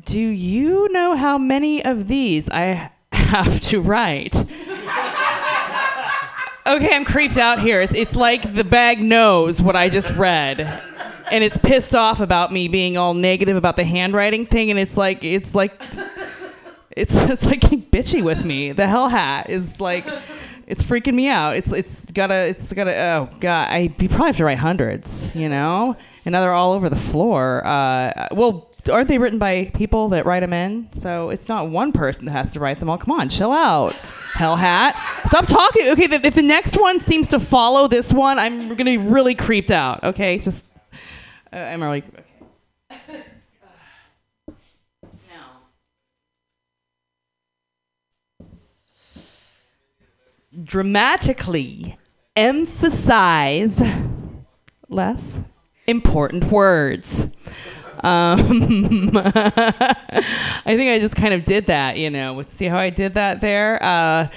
Do you know how many of these I have to write? (laughs) okay, I'm creeped out here. It's it's like the bag knows what I just read. And it's pissed off about me being all negative about the handwriting thing, and it's like it's like it's (laughs) it's like bitchy with me. The hell hat is like it's freaking me out. It's it's gotta it's gotta oh god. I you probably have to write hundreds, you know, and now they're all over the floor. Uh, well, aren't they written by people that write them in? So it's not one person that has to write them all. Come on, chill out, hell hat. Stop talking. Okay, if the next one seems to follow this one, I'm gonna be really creeped out. Okay, just uh, really. Okay. dramatically emphasize less important words. Um, (laughs) I think I just kind of did that, you know. With see how I did that there. Uh,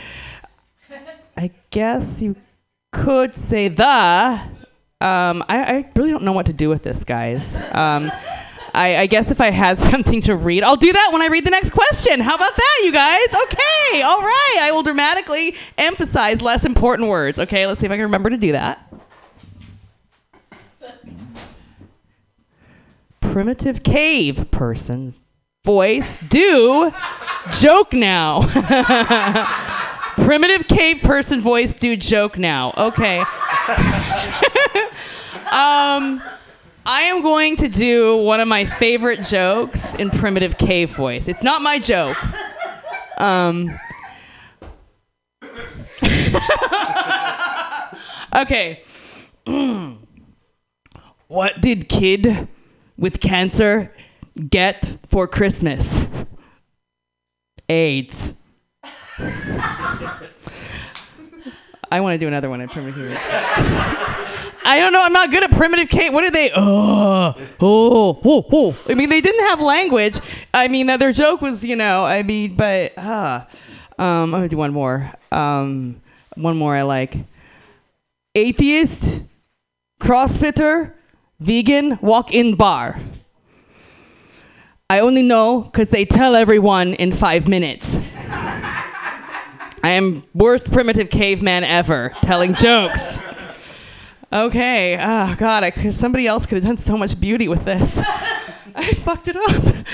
I guess you could say the. Um, I, I really don't know what to do with this, guys. Um, I, I guess if I had (laughs) something to read, I'll do that when I read the next question. How about that, you guys? Okay, all right. I will dramatically emphasize less important words. Okay, let's see if I can remember to do that. Primitive cave person. Voice. Do. Joke now. (laughs) Primitive cave person voice. Do joke now. Okay. (laughs) um. I am going to do one of my favorite jokes in primitive cave voice. It's not my joke. Um, (laughs) okay. (clears throat) what did kid with cancer get for Christmas? AIDS. (laughs) I want to do another one in primitive. (laughs) I don't know. I'm not good at primitive cave. What are they? Oh, oh, oh, oh. I mean, they didn't have language. I mean, uh, their joke was, you know, I mean, but, uh, um, I'm to do one more. Um, one more I like. Atheist, crossfitter, vegan, walk in bar. I only know because they tell everyone in five minutes. (laughs) I am worst primitive caveman ever, telling jokes. Okay. Oh God, I, somebody else could have done so much beauty with this. (laughs) (laughs) I fucked it up.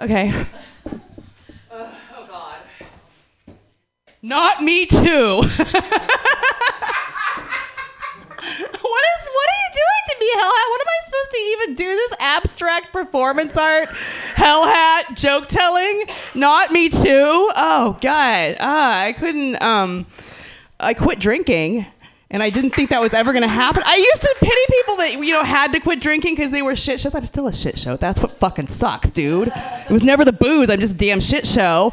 Okay. oh God. Not me too. (laughs) what is? What are you doing to me, Hell Hat? What am I supposed to even do? This abstract performance art, Hell Hat joke telling? Not me too. Oh God. Ah, I couldn't. Um, I quit drinking and I didn't think that was ever going to happen. I used to pity people that you know had to quit drinking because they were shit shows. I'm still a shit show. That's what fucking sucks, dude. It was never the booze. I'm just a damn shit show.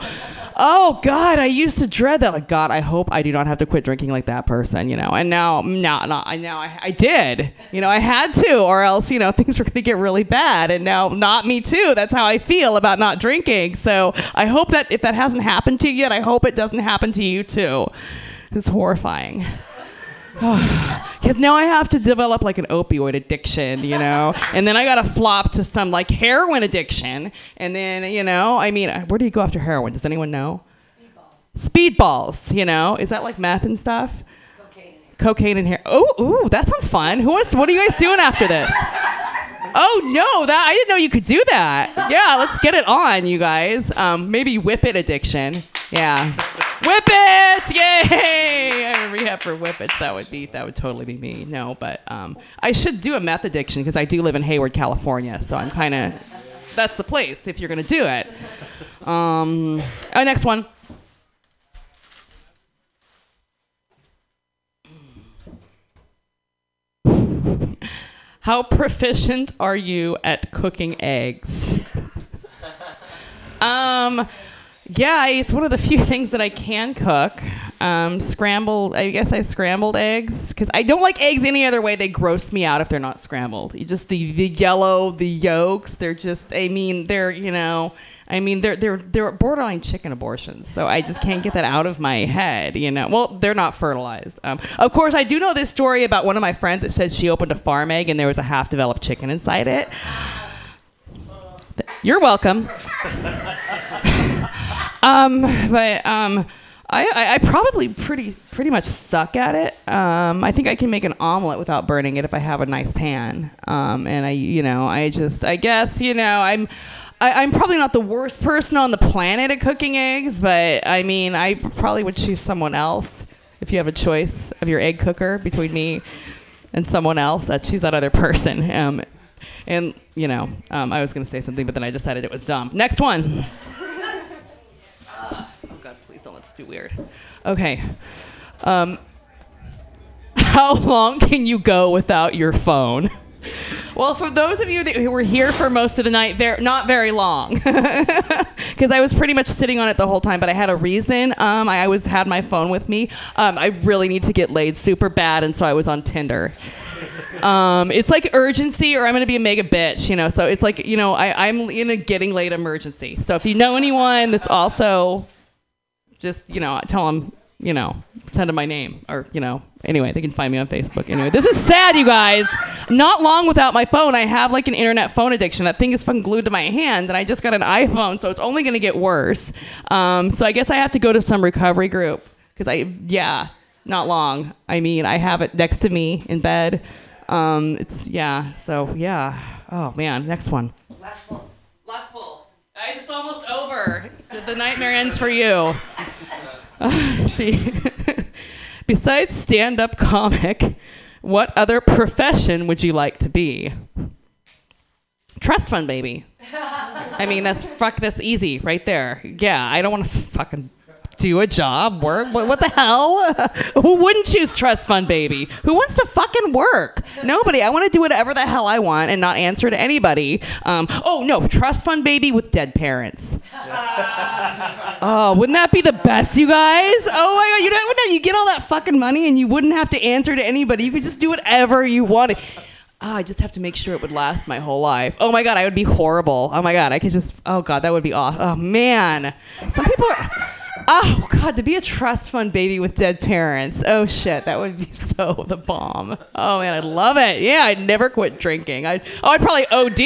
Oh God, I used to dread that. Like God, I hope I do not have to quit drinking like that person, you know. And now, now, now, I now I, I did. You know, I had to, or else you know (laughs) things were going to get really bad. And now, not me too. That's how I feel about not drinking. So I hope that if that hasn't happened to you yet, I hope it doesn't happen to you too. It's horrifying. (sighs) Because now I have to develop like an opioid addiction, you know? And then I got to flop to some like heroin addiction. And then, you know, I mean, where do you go after heroin? Does anyone know? Speedballs. Speedballs, you know? Is that like meth and stuff? Cocaine Cocaine and hair. Oh, ooh, that sounds fun. Who wants, what are you guys doing after this? Oh no, that I didn't know you could do that. Yeah, let's get it on, you guys. Um, maybe whip it addiction. Yeah, whip it! Yay! I'm a rehab for whippets. That would be that would totally be me. No, but um, I should do a meth addiction because I do live in Hayward, California. So I'm kind of that's the place if you're gonna do it. Um, oh, next one. How proficient are you at cooking eggs? (laughs) um, yeah, it's one of the few (laughs) things that I can cook. Um, scrambled, I guess I scrambled eggs because I don't like eggs any other way. They gross me out if they're not scrambled. Just the, the yellow, the yolks. They're just, I mean, they're you know, I mean, they're they're they're borderline chicken abortions. So I just can't get that out of my head. You know, well, they're not fertilized. Um, of course, I do know this story about one of my friends that says she opened a farm egg and there was a half-developed chicken inside it. You're welcome. Um, but um, I, I, I probably pretty pretty much suck at it. Um, I think I can make an omelet without burning it if I have a nice pan. Um, and I, you know, I just, I guess, you know, I'm. I, I'm probably not the worst person on the planet at cooking eggs, but I mean, I probably would choose someone else if you have a choice of your egg cooker between me and someone else. I'd choose that other person. Um, and you know, um, I was going to say something, but then I decided it was dumb. Next one. Uh, oh God, please don't let's do weird. Okay. Um, (laughs) how long can you go without your phone? Well, for those of you that, who were here for most of the night, very, not very long, (laughs) because I was pretty much sitting on it the whole time. But I had a reason. Um, I always had my phone with me. Um, I really need to get laid super bad, and so I was on Tinder. Um, it's like urgency, or I'm gonna be a mega bitch, you know. So it's like, you know, I, I'm in a getting laid emergency. So if you know anyone that's also, just you know, tell them, you know, send them my name, or you know, anyway, they can find me on Facebook. Anyway, this is sad, you guys. Not long without my phone, I have like an internet phone addiction. That thing is fucking glued to my hand, and I just got an iPhone, so it's only gonna get worse. Um, so I guess I have to go to some recovery group because I, yeah, not long. I mean, I have it next to me in bed. Um, it's yeah. So yeah. Oh man, next one. Last pull. Last pull. It's almost over. The, nightmare ends for you. (laughs) See, (laughs) besides stand-up comic, what other profession would you like to be? Trust fund baby. I mean, that's fuck. That's easy right there. Yeah, I don't want to fucking do a job, work. What, what the hell? (laughs) Who wouldn't choose trust fund baby? Who wants to fucking work? Nobody. I want to do whatever the hell I want and not answer to anybody. Um, oh no, trust fund baby with dead parents. (laughs) Oh, wouldn't that be the best, you guys? Oh my god, you don't know you get all that fucking money and you wouldn't have to answer to anybody. You could just do whatever you wanted. Oh, I just have to make sure it would last my whole life. Oh my god, I would be horrible. Oh my god, I could just. Oh god, that would be awesome. Oh man, some people. Are, oh god, to be a trust fund baby with dead parents. Oh shit, that would be (laughs) so the bomb. Oh man, I'd love it. Yeah, I'd never quit drinking. I'd. Oh, I'd probably OD.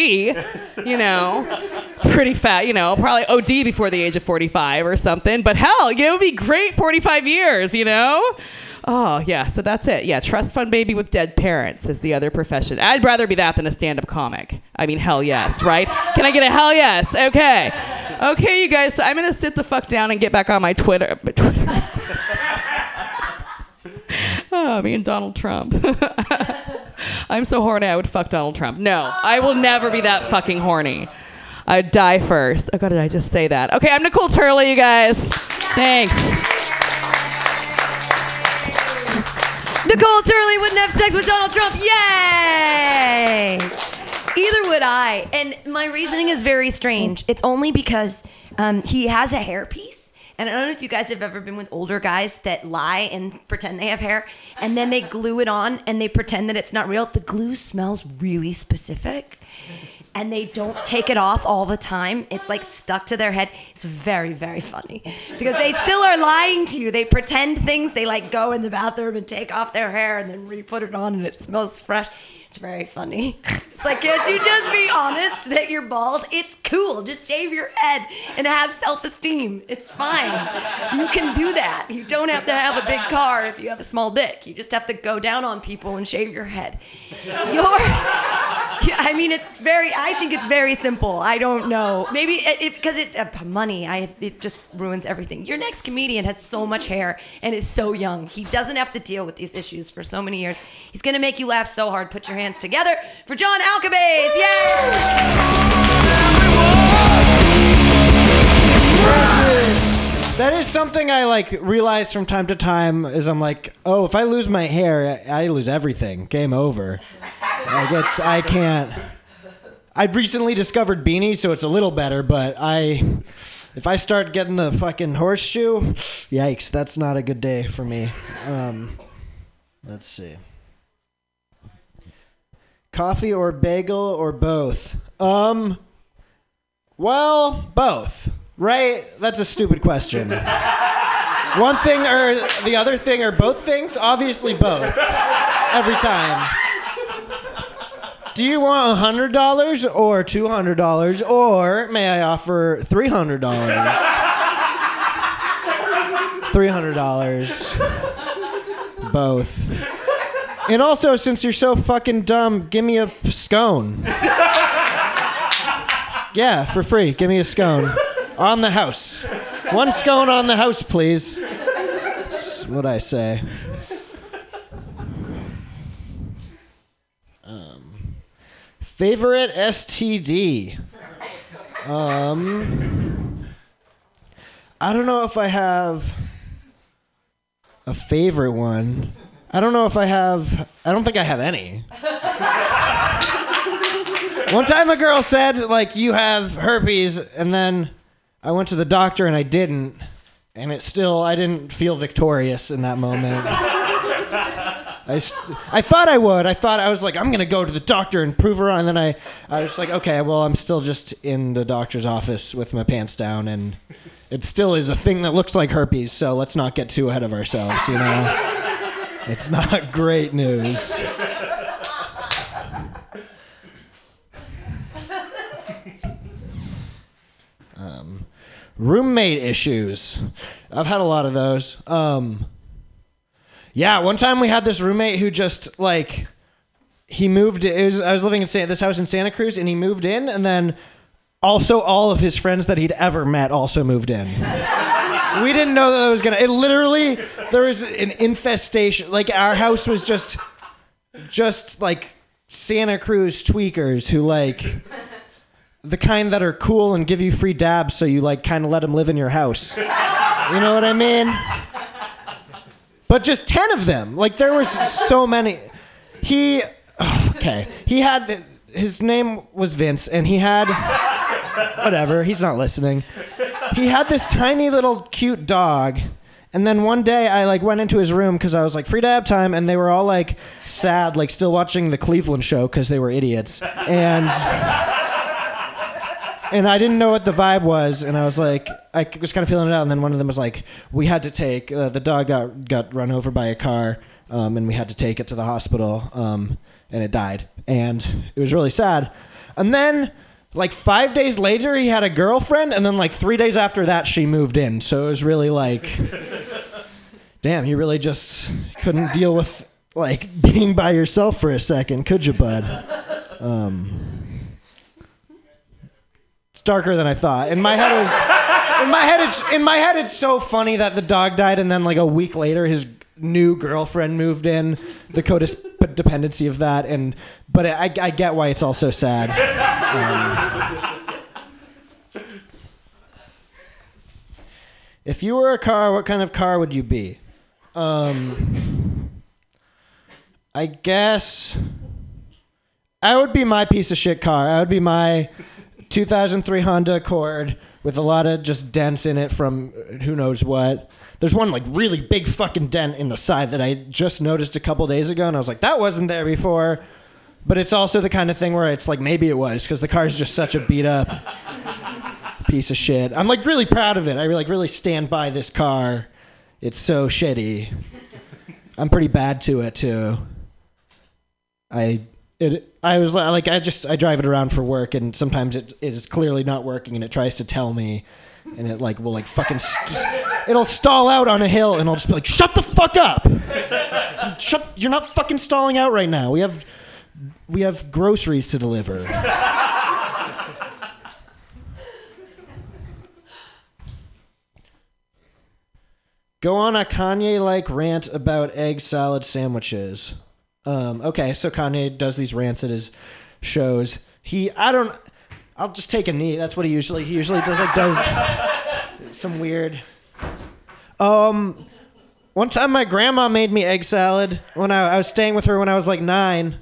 You know, pretty fat. You know, probably OD before the age of forty-five or something. But hell, you know, it would be great forty-five years. You know. Oh, yeah. So that's it. Yeah. Trust fund baby with dead parents is the other profession. I'd rather be that than a stand up comic. I mean, hell yes, right? Can I get a hell yes? Okay. Okay, you guys. So I'm going to sit the fuck down and get back on my Twitter. Twitter. (laughs) oh, me and Donald Trump. (laughs) I'm so horny, I would fuck Donald Trump. No, I will never be that fucking horny. I'd die first. Oh, God, did I just say that? Okay, I'm Nicole Turley, you guys. Thanks. Nicole Turley wouldn't have sex with Donald Trump. Yay! Either would I. And my reasoning is very strange. It's only because um, he has a hairpiece. And I don't know if you guys have ever been with older guys that lie and pretend they have hair, and then they glue it on and they pretend that it's not real. The glue smells really specific, and they don't take it off all the time. It's like stuck to their head. It's very, very funny because they still are lying to you. They pretend things. They like go in the bathroom and take off their hair and then re put it on, and it smells fresh. It's very funny. (laughs) It's like, can't you just be honest that you're bald? It's cool. Just shave your head and have self esteem. It's fine. You can do that. You don't have to have a big car if you have a small dick. You just have to go down on people and shave your head. You're. Yeah, I mean, it's very. I think it's very simple. I don't know. Maybe it because it, uh, money. I it just ruins everything. Your next comedian has so much hair and is so young. He doesn't have to deal with these issues for so many years. He's gonna make you laugh so hard. Put your hands together for John Alcabez. Yay! That is something I like realize from time to time. Is I'm like, oh, if I lose my hair, I lose everything. Game over. Like it's I can't. I've recently discovered beanies, so it's a little better. But I, if I start getting the fucking horseshoe, yikes, that's not a good day for me. Um, let's see. Coffee or bagel or both? Um, well, both. Right? That's a stupid question. One thing or the other thing or both things? Obviously both. Every time. Do you want $100 or $200 or may I offer $300? $300. Both. And also, since you're so fucking dumb, give me a scone. Yeah, for free. Give me a scone. On the house. One scone on the house, please. That's what I say. Um, favorite STD? Um, I don't know if I have a favorite one. I don't know if I have. I don't think I have any. One time a girl said, like, you have herpes, and then I went to the doctor and I didn't. And it still, I didn't feel victorious in that moment. I st- I thought I would. I thought I was like, I'm gonna go to the doctor and prove her wrong. And then I, I was like, okay, well, I'm still just in the doctor's office with my pants down, and it still is a thing that looks like herpes. So let's not get too ahead of ourselves, you know. it's not great news. Roommate issues. I've had a lot of those. Um, yeah, one time we had this roommate who just like he moved. Was, I was living in San, this house in Santa Cruz, and he moved in, and then also all of his friends that he'd ever met also moved in. we didn't know that, that was gonna. It literally there was an infestation. Like our house was just, just like Santa Cruz tweakers who like the kind that are cool and give you free dabs, so you like kind of let them live in your house. You know what I mean? But just 10 of them. Like there was so many. He oh, okay. He had his name was Vince and he had whatever, he's not listening. He had this tiny little cute dog. And then one day I like went into his room cuz I was like free dab time and they were all like sad like still watching the Cleveland show cuz they were idiots. And and I didn't know what the vibe was, and I was like, I was kind of feeling it out, and then one of them was like, we had to take uh, the dog got got run over by a car, um, and we had to take it to the hospital, um, and it died, and it was really sad, and then. Like five days later, he had a girlfriend, and then like three days after that, she moved in. So it was really like, damn, you really just couldn't deal with like being by yourself for a second, could you, bud? Um, darker than I thought. In my head, it was. In my head, it's in my head. It's so funny that the dog died, and then like a week later, his new girlfriend moved in. The codependency of that, and but I, I get why it's all so sad. Um, if you were a car, what kind of car would you be? Um, I guess I would be my piece of shit car. I would be my 2003 Honda Accord with a lot of just dents in it from uh, who knows what. There's one like really big fucking dent in the side that I just noticed a couple days ago, and I was like, that wasn't there before. But it's also the kind of thing where it's like maybe it was because the car's just such a beat up (laughs) piece of shit. I'm like really proud of it. I like really stand by this car. It's so shitty. I'm pretty bad to it too. I it I was like I just I drive it around for work and sometimes it it is clearly not working and it tries to tell me and it like will like fucking st- it'll stall out on a hill and I'll just be like shut the fuck up. Shut you're not fucking stalling out right now. We have we have groceries to deliver. Go on a Kanye like rant about egg salad sandwiches. Um, okay, so Kanye does these rants at his shows. He, I don't, I'll just take a knee. That's what he usually, he usually does, like, does (laughs) some weird. Um, one time my grandma made me egg salad when I, I was staying with her when I was like nine.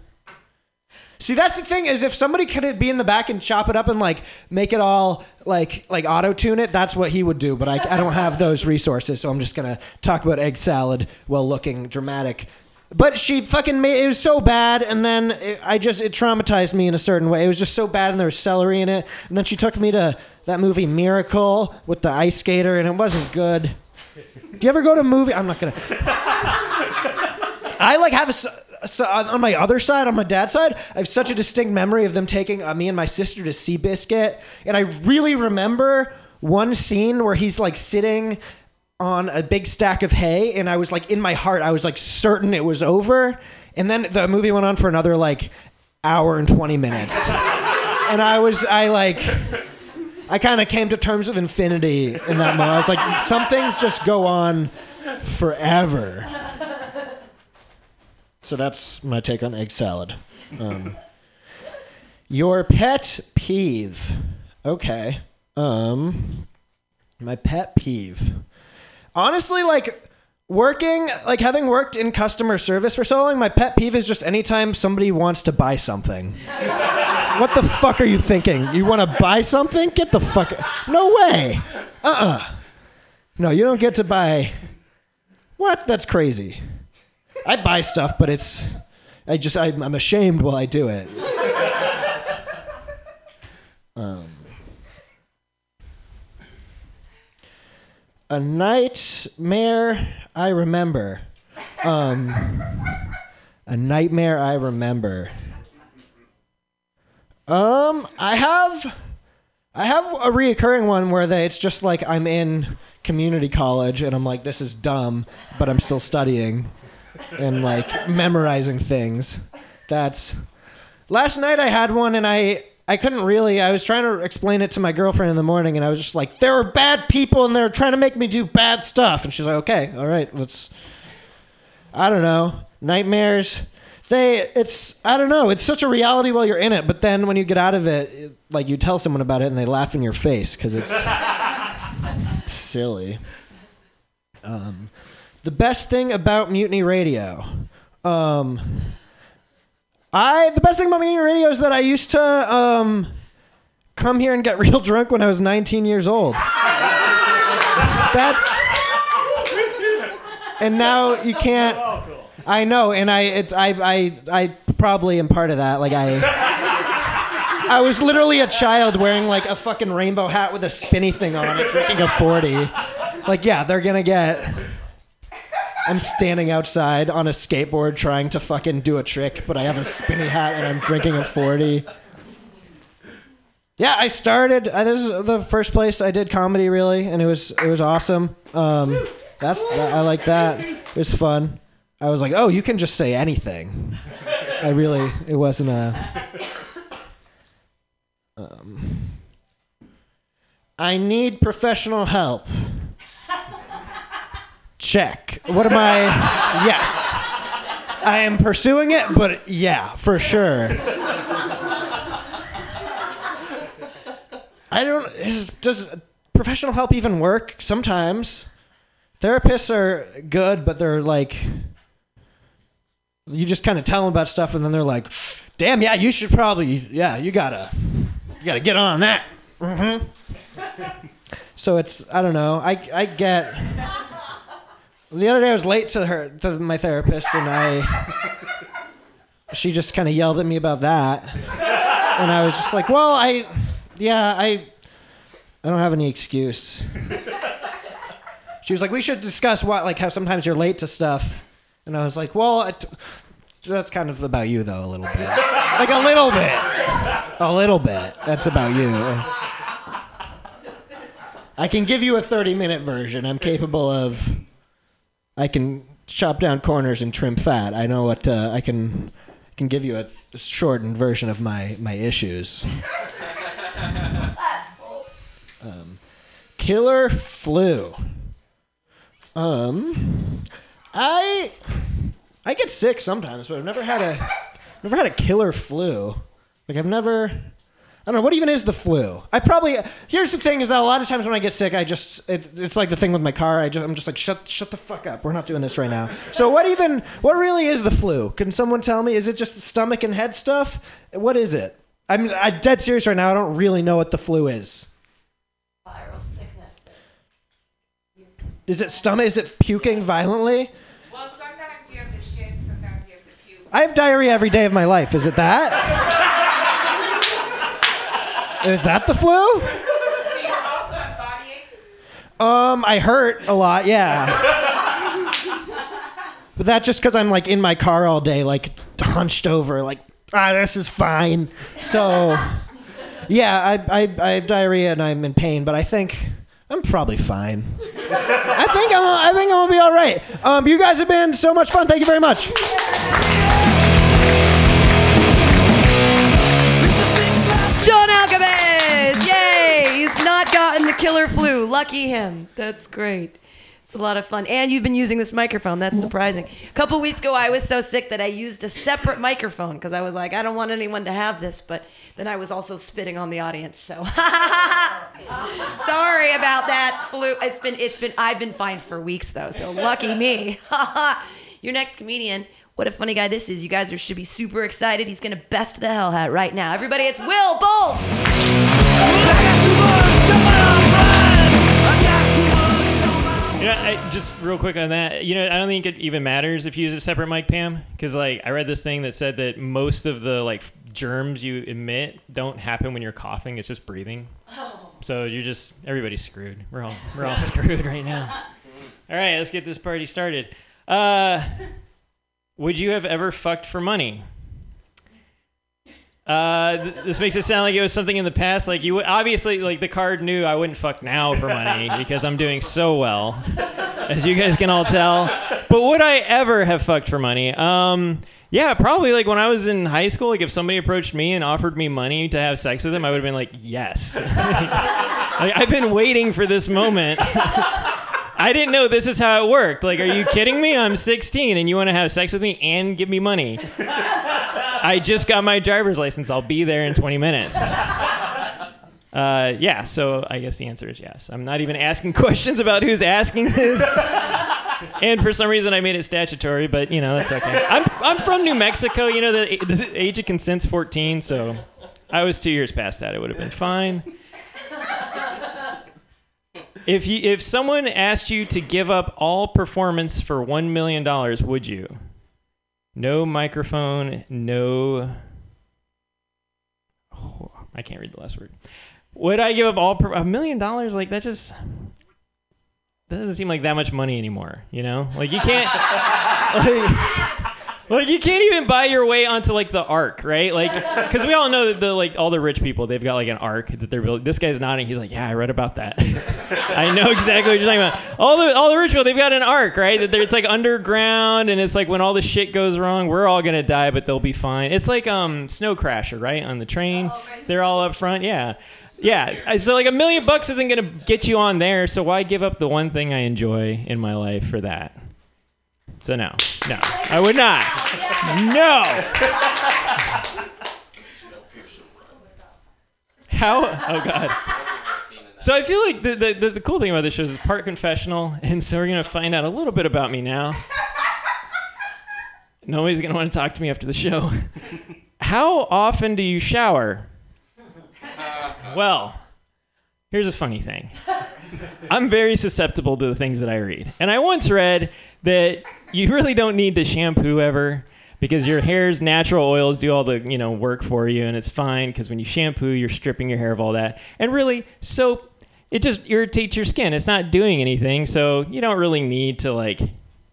See, that's the thing is if somebody could be in the back and chop it up and like make it all like like auto tune it, that's what he would do. But I, I don't have those resources, so I'm just gonna talk about egg salad while looking dramatic. But she fucking made it was so bad, and then it, I just it traumatized me in a certain way. It was just so bad, and there was celery in it. And then she took me to that movie Miracle with the ice skater, and it wasn't good. Do you ever go to movie? I'm not gonna. I like have a. So on on my other side, on my dad's side, I have such a distinct memory of them taking uh, me and my sister to Seabiscuit, and I really remember one scene where he's like sitting on a big stack of hay, and I was like in my heart, I was like certain it was over, and then the movie went on for another like hour and twenty minutes, and I was I like. I kind of came to terms with infinity in that moment. I was like, some things just go on forever. So that's my take on egg salad. Um, your pet peeve. Okay. Um, my pet peeve. Honestly, like working, like having worked in customer service for so long, my pet peeve is just anytime somebody wants to buy something. what the fuck are you thinking? You want to buy something? Get the fuck. No way. Uh uh No, you don't get to buy. What? That's crazy. I buy stuff, but it's I just I'm ashamed while I do it. Um, a nightmare I remember. Um, a nightmare I remember. Um, I have, I have a reoccurring one where they, it's just like I'm in community college and I'm like, this is dumb, but I'm still studying and like memorizing things. That's last night I had one and I I couldn't really I was trying to explain it to my girlfriend in the morning and I was just like there are bad people and they're trying to make me do bad stuff and she's like okay all right let's I don't know nightmares they it's I don't know it's such a reality while you're in it but then when you get out of it, it like you tell someone about it and they laugh in your face cuz it's (laughs) silly um the best thing about Mutiny Radio. Um, I the best thing about me Mutiny Radio is that I used to um, come here and get (laughs) real drunk when I was 19 years old. That's and now you can't. I know, and I it's I I I probably am part of that. Like I. I was literally a child wearing like a fucking rainbow hat with a spinny thing on it, drinking a 40. Like, yeah, they're gonna get I'm standing outside on a skateboard trying to fucking do a trick, but I have a spinny hat and I'm drinking a 40. Yeah, I started. Uh, this is the first place I did comedy, really, and it was it was awesome. Um, that's I like that. It was fun. I was like, oh, you can just say anything. I really, it wasn't a. Um, I need professional help. Check. What am I? Yes. I am pursuing it, but yeah, for sure. I don't. Is, does professional help even work? Sometimes. Therapists are good, but they're like. You just kind of tell them about stuff, and then they're like, "Damn, yeah, you should probably, yeah, you gotta, you gotta get on that." Mm-hmm. So it's, I don't know. I I get. The other day I was late to her to my therapist and I she just kind of yelled at me about that. And I was just like, "Well, I yeah, I I don't have any excuse." She was like, "We should discuss what like how sometimes you're late to stuff." And I was like, "Well, that's kind of about you though a little bit. like a little bit. A little bit. That's about you." I can give you a 30 minute version. I'm capable of I can chop down corners and trim fat. I know what uh, I can. Can give you a shortened version of my my issues. (laughs) Um, killer flu. Um, I I get sick sometimes, but I've never had a never had a killer flu. Like I've never. I don't know what even is the flu. I probably here's the thing is that a lot of times when I get sick, I just it, it's like the thing with my car. I just I'm just like shut shut the fuck up. We're not doing this right now. So what even what really is the flu? Can someone tell me? Is it just stomach and head stuff? What is it? I'm I'm dead serious right now. I don't really know what the flu is. Viral sickness. Is it stomach? Is it puking violently? Well, sometimes you have to shit, sometimes you have to puke. I have diarrhea every day of my life. Is it that? (laughs) is that the flu? Um, I hurt a lot, yeah. but that's just because I'm like in my car all day, like hunched over, like ah, this is fine. So, yeah, I, I, I have diarrhea and I'm in pain, but I think I'm probably fine. I think I'm, I think I'm gonna be all right. Um, you guys have been so much fun. Thank you very much. Gotten the killer flu. Lucky him. That's great. It's a lot of fun. And you've been using this microphone. That's surprising. A couple weeks ago, I was so sick that I used a separate microphone because I was like, I don't want anyone to have this. But then I was also spitting on the audience. So (laughs) sorry about that flu. It's been, it's been, I've been fine for weeks though. So lucky me. (laughs) Your next comedian. What a funny guy this is. You guys are, should be super excited. He's going to best the hell hat right now. Everybody, it's Will Bolt. Know, I, just real quick on that. You know, I don't think it even matters if you use a separate mic, Pam, because like I read this thing that said that most of the like germs you emit don't happen when you're coughing. It's just breathing. So you're just everybody's screwed. We're all we're all screwed right now. (laughs) All right, let's get this party started. Uh, would you have ever fucked for money? Uh, th- this makes it sound like it was something in the past. Like you, obviously, like the card knew I wouldn't fuck now for money (laughs) because I'm doing so well, as you guys can all tell. But would I ever have fucked for money? Um, yeah, probably. Like when I was in high school, like if somebody approached me and offered me money to have sex with them, I would have been like, yes. (laughs) like, I've been waiting for this moment. (laughs) I didn't know this is how it worked. Like, are you kidding me? I'm 16 and you want to have sex with me and give me money. I just got my driver's license. I'll be there in 20 minutes. (laughs) Uh, yeah, so I guess the answer is yes. I'm not even asking (laughs) questions about who's asking this. (laughs) and for some reason, I made it statutory, but you know that's okay. I'm I'm from New Mexico. You know the, the age of consent's 14, so I was two years past that. It would have been fine. If you if someone asked you to give up all performance for one million dollars, would you? No microphone, no. Oh, I can't read the last word. Would I give up all per- a million dollars? Like that just that doesn't seem like that much money anymore. You know, like you can't. (laughs) like, like you can't even buy your way onto like the ark, right? Like, (laughs) because we all know that the like all the rich people they've got like an ark that they're building. This guy's nodding. He's like, yeah, I read about that. (laughs) I know exactly what you're talking about. All the all the rich people they've got an ark, right? That it's like underground, and it's like when all the shit goes wrong, we're all gonna die, but they'll be fine. It's like um Snow Crasher, right? On the train, they're all up front. Yeah. Yeah, so like a million bucks isn't gonna get you on there, so why give up the one thing I enjoy in my life for that? So no, no, I would not. No. How? Oh God. So I feel like the, the, the, cool thing about this show is it's part confessional, and so we're gonna find out a little bit about me now. Nobody's gonna want to talk to me after the show. How often do you shower? Well, here's a funny thing. I'm very susceptible to the things that I read. And I once read that you really don't need to shampoo ever because your hair's natural oils do all the, you know, work for you and it's fine because when you shampoo, you're stripping your hair of all that. And really, soap it just irritates your skin. It's not doing anything, so you don't really need to like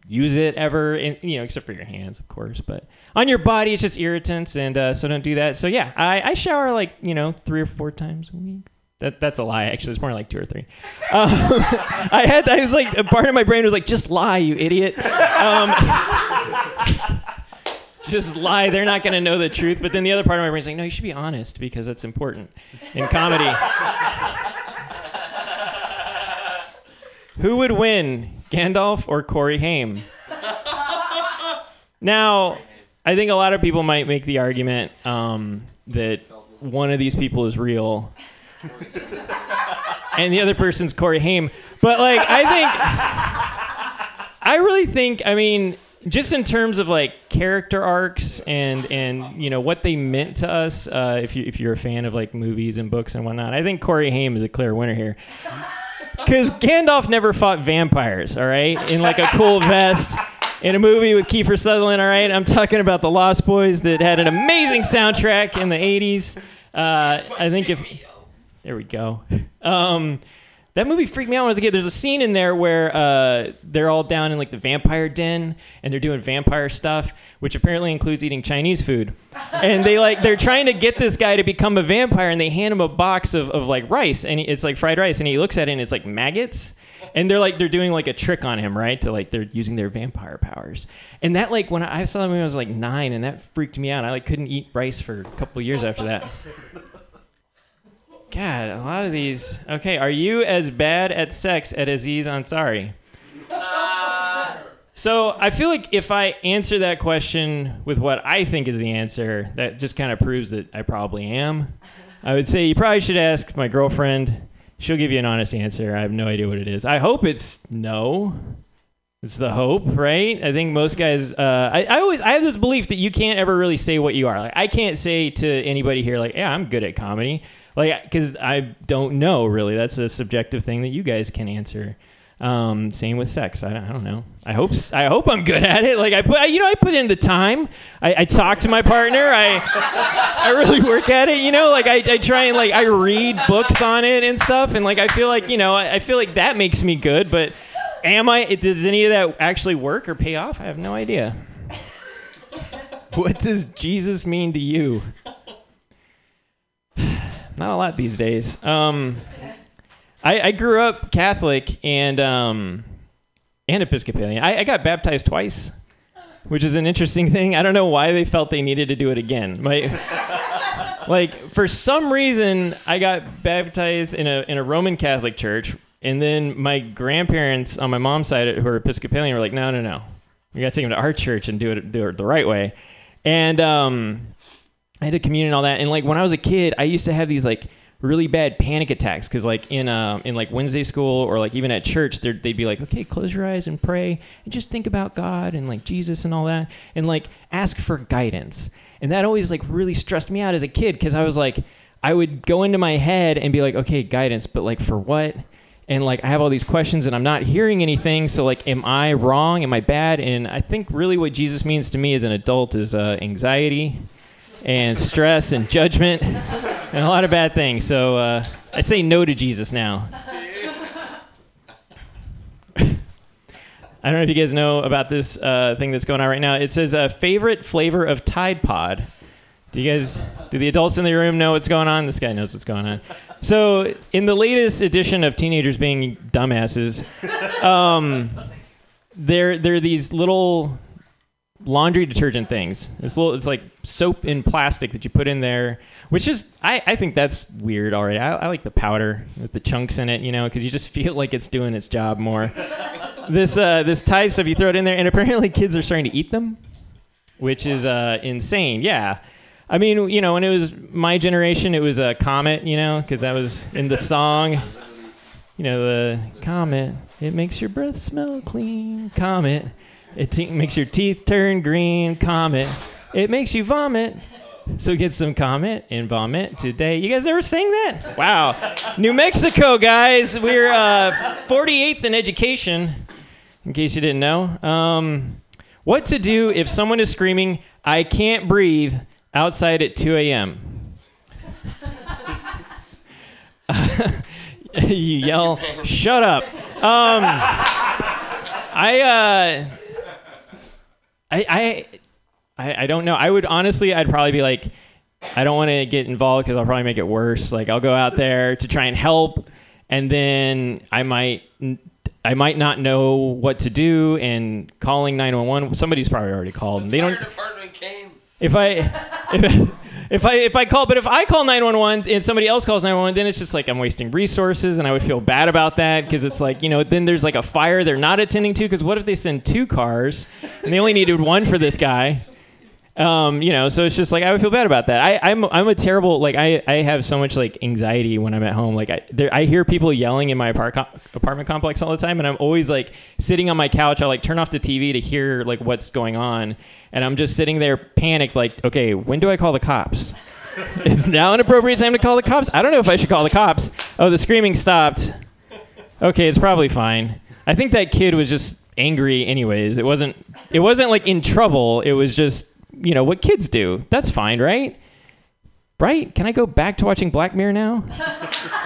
use it ever, in, you know, except for your hands, of course. But on your body, it's just irritants, and uh, so don't do that. So yeah, I, I shower like you know three or four times a week. That, that's a lie. Actually, it's more like two or three. Um, (laughs) I had I was like a part of my brain was like, just lie, you idiot. Um, (laughs) just lie. They're not going to know the truth. But then the other part of my brain's like, no, you should be honest because that's important in comedy. (laughs) Who would win, Gandalf or Corey Haim? Now, I think a lot of people might make the argument um, that one of these people is real, (laughs) and the other person's Corey Haim. But like, I think, I really think, I mean, just in terms of like character arcs and and you know what they meant to us, uh, if you if you're a fan of like movies and books and whatnot, I think Corey Haim is a clear winner here. Because Gandalf never fought vampires, all right? In like a cool vest. In a movie with Kiefer Sutherland, all right? I'm talking about The Lost Boys that had an amazing soundtrack in the 80s. Uh, I think if. There we go. (laughs) Um, that movie freaked me out when I was a kid. There's a scene in there where uh, they're all down in like the vampire den and they're doing vampire stuff, which apparently includes eating Chinese food. (laughs) And they like they're trying to get this guy to become a vampire, and they hand him a box of, of like rice, and it's like fried rice, and he looks at it and it's like maggots. And they're like they're doing like a trick on him, right? To like they're using their vampire powers. And that like when I saw that when I was like nine, and that freaked me out. I like couldn't eat rice for a couple years after that. (laughs) God, a lot of these. Okay, are you as bad at sex at Aziz Ansari? (laughs) So I feel like if I answer that question with what I think is the answer, that just kind of proves that I probably am. I would say you probably should ask my girlfriend. She'll give you an honest answer. I have no idea what it is. I hope it's no. It's the hope, right? I think most guys. Uh, I, I always I have this belief that you can't ever really say what you are. Like I can't say to anybody here, like, "Yeah, I'm good at comedy," like because I don't know really. That's a subjective thing that you guys can answer. Um, same with sex. I don't, I don't know. I hope I hope I'm good at it. Like I put, I, you know, I put in the time. I, I talk to my partner. I I really work at it. You know, like I, I try and like I read books on it and stuff. And like I feel like you know, I, I feel like that makes me good. But am I? Does any of that actually work or pay off? I have no idea. (laughs) What does Jesus mean to you? (laughs) Not a lot these days. Um, I, I grew up Catholic and um, and Episcopalian. I, I got baptized twice, which is an interesting thing. I don't know why they felt they needed to do it again. My, (laughs) like for some reason, I got baptized in a in a Roman Catholic church, and then my grandparents on my mom's side, who are Episcopalian, were like, "No, no, no, you got to take them to our church and do it do it the right way." And um, I had a communion and all that. And like when I was a kid, I used to have these like really bad panic attacks because like in uh, in like Wednesday school or like even at church, they'd be like, okay, close your eyes and pray and just think about God and like Jesus and all that and like ask for guidance. And that always like really stressed me out as a kid because I was like, I would go into my head and be like, okay, guidance, but like for what? and like I have all these questions and I'm not hearing anything. So like, am I wrong? Am I bad? And I think really what Jesus means to me as an adult is uh, anxiety and stress and judgment and a lot of bad things. So uh, I say no to Jesus now. (laughs) I don't know if you guys know about this uh, thing that's going on right now. It says uh, favorite flavor of Tide Pod. Do you guys, do the adults in the room know what's going on? This guy knows what's going on. So, in the latest edition of Teenagers Being Dumbasses, (laughs) um, there, there are these little laundry detergent things. It's little, it's like soap in plastic that you put in there, which is, I, I think that's weird already. I, I like the powder with the chunks in it, you know, because you just (laughs) feel like it's doing its job more. (laughs) this, uh, this Tide stuff, you throw it in there, and apparently kids are starting to eat them, which is uh, insane. Yeah. I mean, you know, when it was my generation, it was a comet, you know, because that was in the song. You know, the comet, it makes your breath smell clean. Comet, it te- makes your teeth turn green. Comet, it makes you vomit. So get some comet and vomit today. You guys ever sing that? Wow. New Mexico, guys. We're uh, 48th in education, in case you didn't know. Um, what to do if someone is screaming, I can't breathe outside at 2 a.m. (laughs) you yell, "Shut up!" Um, I, uh, I, I, I, I don't know. I would honestly, I'd probably be like, I don't want to get involved because I'll probably make it worse. Like I'll go out there to try and help, and then I might. I might not know what to do, and calling 911. Somebody's probably already called. And they don't. department came. If I, if, (laughs) (laughs) if I if I call, but if I call 911 and somebody else calls 911, then it's just like I'm wasting resources, and I would feel bad about that because it's like you know then there's like a fire they're not attending to because what if they send two cars and they only needed one for this guy? Um, you know, so it's just like I would feel bad about that. I, I'm I'm a terrible like I, I have so much like anxiety when I'm at home. Like I there, I hear people yelling in my apart- apartment complex all the time, and I'm always like sitting on my couch. I like turn off the TV to hear like what's going on, and I'm just sitting there panicked. Like, okay, when do I call the cops? (laughs) Is now an appropriate time to call the cops? I don't know if I should call the cops. Oh, the screaming stopped. Okay, it's probably fine. I think that kid was just angry anyways. It wasn't it wasn't like in trouble. It was just, you know, what kids do. That's fine, right? Right? Can I go back to watching Black Mirror now?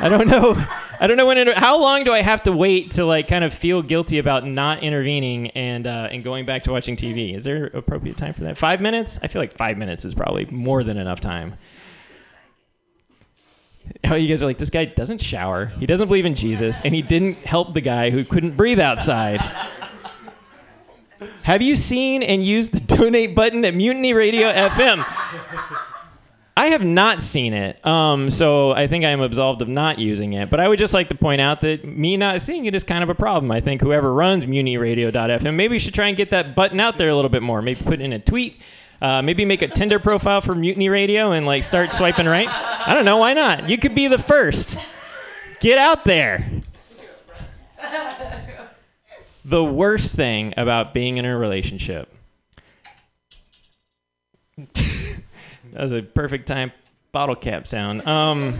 I don't know. I don't know when. It, how long do I have to wait to like kind of feel guilty about not intervening and uh, and going back to watching TV? Is there appropriate time for that? Five minutes? I feel like five minutes is probably more than enough time. Oh, you guys are like, this guy doesn't shower. He doesn't believe in Jesus, and he didn't help the guy who couldn't breathe outside. Have you seen and used the donate button at Mutiny Radio FM? I have not seen it, um, so I think I am absolved of not using it. But I would just like to point out that me not seeing it is kind of a problem. I think whoever runs MutinyRadio.fm maybe should try and get that button out there a little bit more. Maybe put in a tweet. Uh, maybe make a Tinder profile for Mutiny Radio and like start swiping right. I don't know. Why not? You could be the first. Get out there. The worst thing about being in a relationship. (laughs) that was a perfect time bottle cap sound. Um,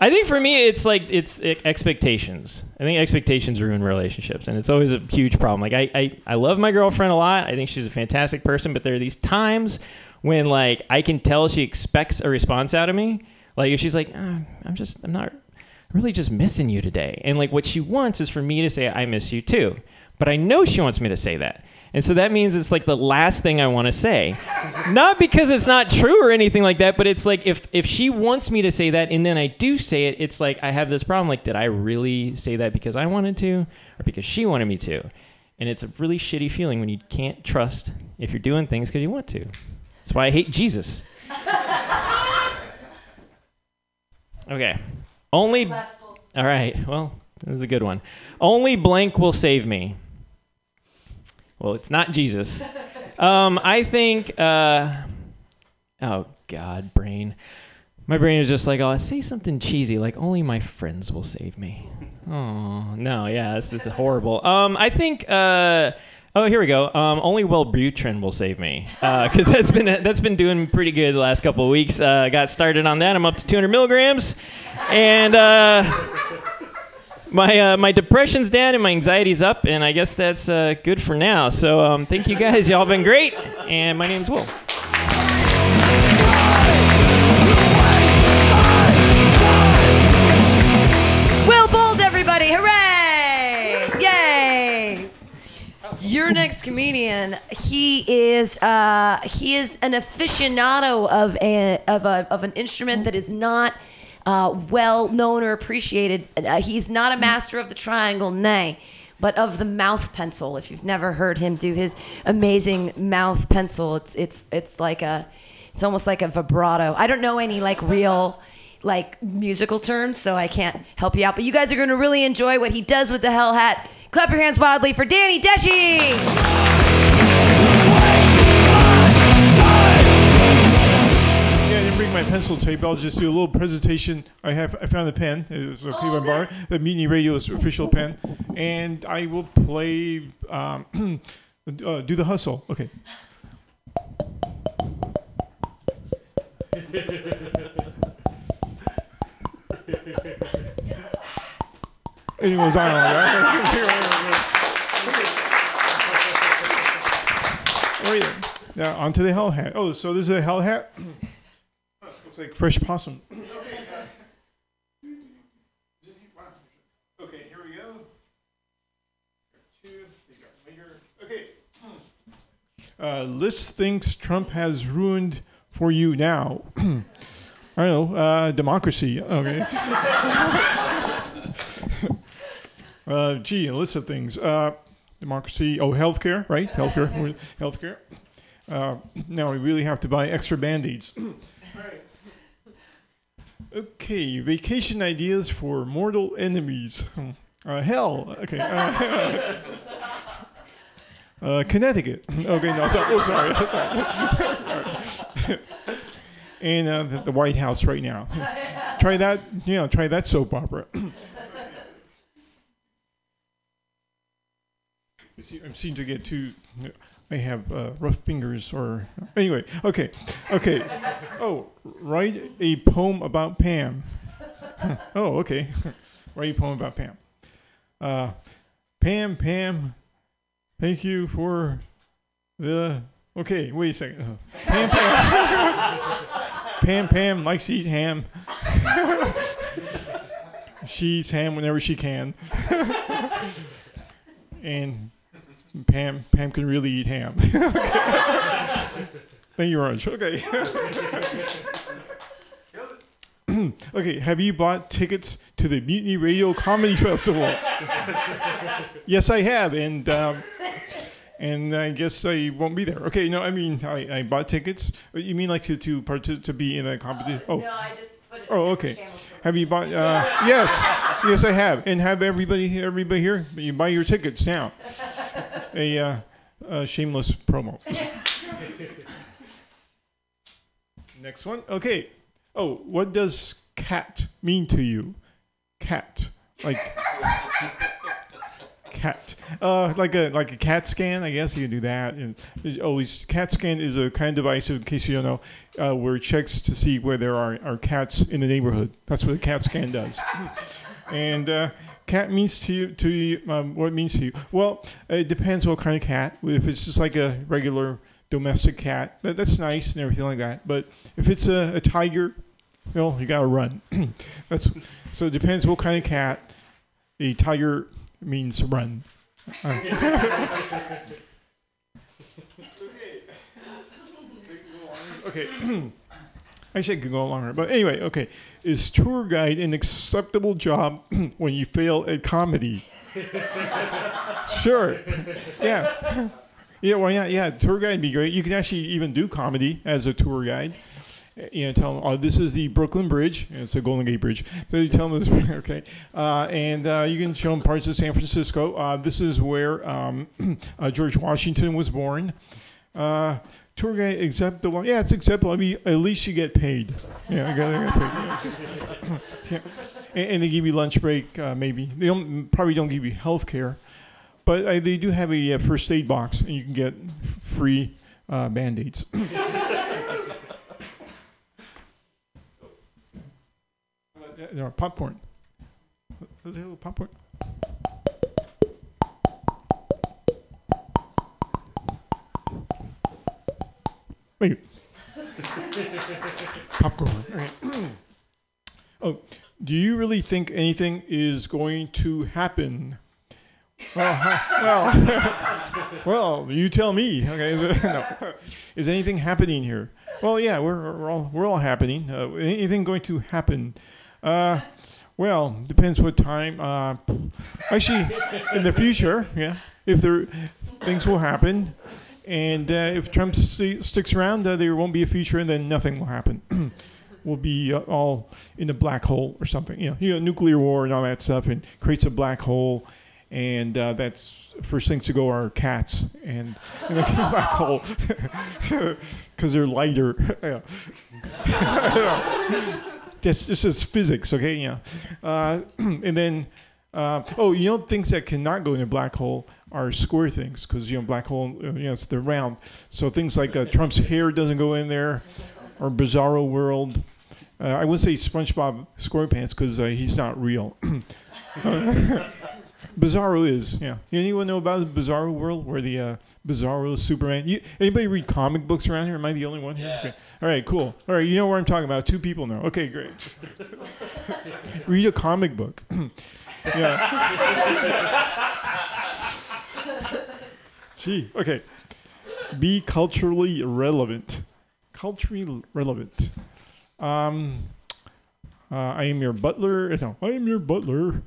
I think for me, it's like it's expectations. I think expectations ruin relationships, and it's always a huge problem. Like I, I, I love my girlfriend a lot. I think she's a fantastic person, but there are these times when like I can tell she expects a response out of me. Like if she's like, "Ah, I'm just, I'm not really just missing you today, and like what she wants is for me to say I miss you too, but I know she wants me to say that. And so that means it's like the last thing I want to say. Not because it's not true or anything like that, but it's like if if she wants me to say that and then I do say it, it's like I have this problem like did I really say that because I wanted to or because she wanted me to? And it's a really shitty feeling when you can't trust if you're doing things because you want to. That's why I hate Jesus. (laughs) Okay. Only All right. Well, this is a good one. Only blank will save me. Well, it's not Jesus. Um, I think. Uh, oh God, brain. My brain is just like, oh, I say something cheesy, like only my friends will save me. Oh no, yeah, it's, it's horrible. Um, I think. Uh, oh, here we go. Um, only Wellbutrin will save me because that's been that's been doing pretty good the last couple of weeks. Uh, got started on that. I'm up to 200 milligrams, and. Uh, my uh, my depression's down and my anxiety's up, and I guess that's uh, good for now. So um, thank you guys, y'all been great, and my name's Will. Will Bold, everybody! Hooray! Yay! Your next comedian, he is uh, he is an aficionado of a of a of an instrument that is not uh, well known or appreciated. Uh, he's not a master of the triangle, nay, but of the mouth pencil. If you've never heard him do his amazing mouth pencil, it's it's it's like a it's almost like a vibrato. I don't know any like real like musical terms, so I can't help you out. But you guys are going to really enjoy what he does with the hell hat. Clap your hands wildly for Danny Deshi. My pencil tape. I'll just do a little presentation. I have I found a pen. It was okay by bar. The Mutiny Radio's official pen, and I will play. Um, (clears throat) uh, do the hustle. Okay. Anyone's on, right? (laughs) There. Now onto the hell hat. Oh, so this is a hell hat. Looks like fresh possum. (coughs) Okay, here we go. Two, they got later. Okay. Uh, List thinks Trump has ruined for you now. (coughs) I don't know. Uh, democracy. Okay. (laughs) uh, gee, a list of things. Uh, democracy. Oh, healthcare, right? Healthcare. (laughs) healthcare. Uh, now we really have to buy extra band-aids. Okay, vacation ideas for mortal enemies. Hmm. Uh, hell. Okay. Uh, (laughs) uh, Connecticut. (laughs) Okay, no, sorry. Oh, sorry. (laughs) sorry. and uh, the, the White House right now. try that. You know, try that soap opera. (clears throat) I see- I seem to get too. I have uh, rough fingers, or anyway. Okay, okay. Oh, write a poem about Pam. (laughs) Oh, okay. (laughs) write a poem about Pam. Uh, Pam, Pam. Thank you for the. Okay, wait a second. Uh, Pam, Pam. (laughs) Pam, Pam likes to eat ham. she eats ham whenever she can. and Pam Pam can really eat ham. (laughs) Thank you much. Okay. (laughs) okay, have you bought tickets to the Mutiny Radio Comedy (laughs) Festival? yes, I have, and um, and I guess I won't be there. Okay, no, I mean I, I bought tickets. You mean like to to partic- to be in a competition? Oh, No, I just put it Oh, okay. Have you bought? Uh, yes, yes, I have, and have everybody everybody here. You buy your tickets now. A, uh, a shameless promo. (laughs) Next one. Okay. Oh, what does cat mean to you? Cat, like (laughs) cat. Uh, like a like a CAT scan, I guess you can do that. And always CAT scan is a kind of device, in case you don't know, uh, where it checks to see where there are, are cats in the neighborhood. That's what a CAT scan does. (laughs) and uh, cat means to you to you, um, what it means to you. Well, it depends what kind of cat. If it's just like a regular domestic cat, that, that's nice and everything like that. But if it's a, a tiger, well, you gotta run. (clears throat) that's so it depends what kind of cat. A tiger means run. (laughs) Okay. (clears throat) I could go longer, but anyway, okay. Is tour guide an acceptable job (clears throat) when you fail at comedy? (laughs) sure. Yeah. Yeah, well, yeah, yeah. Tour guide would be great. You can actually even do comedy as a tour guide. You know, tell them, oh, this is the Brooklyn Bridge. It's the Golden Gate Bridge. So you tell them this, (laughs) okay. Uh, and uh, you can show them parts of San Francisco. Uh, this is where um, (clears throat) uh, George Washington was born. Uh, tour guide acceptable? Yeah, it's acceptable. I mean, at least you get paid. Yeah, you gotta get paid. Yeah. And, and they give you lunch break, uh, maybe. They don't, probably don't give you health care. But uh, they do have a uh, first aid box, and you can get free uh, band aids. no, popcorn. Let's have a popcorn. Wait. (laughs) popcorn. Right. (clears throat) oh, do you really think anything is going to happen? Well, (laughs) well, (laughs) well, you tell me. Okay, no. is anything happening here? Well, yeah, we're, we're all we're all happening. Uh, anything going to happen? Uh, well, depends what time. Uh, actually, in the future, yeah, if there things will happen, and uh, if Trump st- sticks around, uh, there won't be a future, and then nothing will happen. (clears throat) we'll be uh, all in a black hole or something. You know, you know, nuclear war and all that stuff, and creates a black hole and uh, that's first things to go are cats and (laughs) black hole (laughs) because they're lighter. (laughs) That's just physics, okay? Yeah, uh, (clears throat) and then uh, oh, you know things that cannot go in a black hole are square things because you know black hole, you know, it's they're round. So things like uh, Trump's hair doesn't go in there, or Bizarro World. Uh, I would say SpongeBob SquarePants because uh, he's not real. (laughs) Bizarro is, yeah. Anyone know about the Bizarro world where the uh, Bizarro Superman? You, anybody read comic books around here? Am I the only one here? Yes. Okay. All right, cool. All right, you know what I'm talking about. Two people know. Okay, great. (laughs) read a comic book. (clears throat) yeah. (laughs) Gee, okay. Be culturally relevant. Culturally relevant. Um, uh, I am your butler. No, I am your butler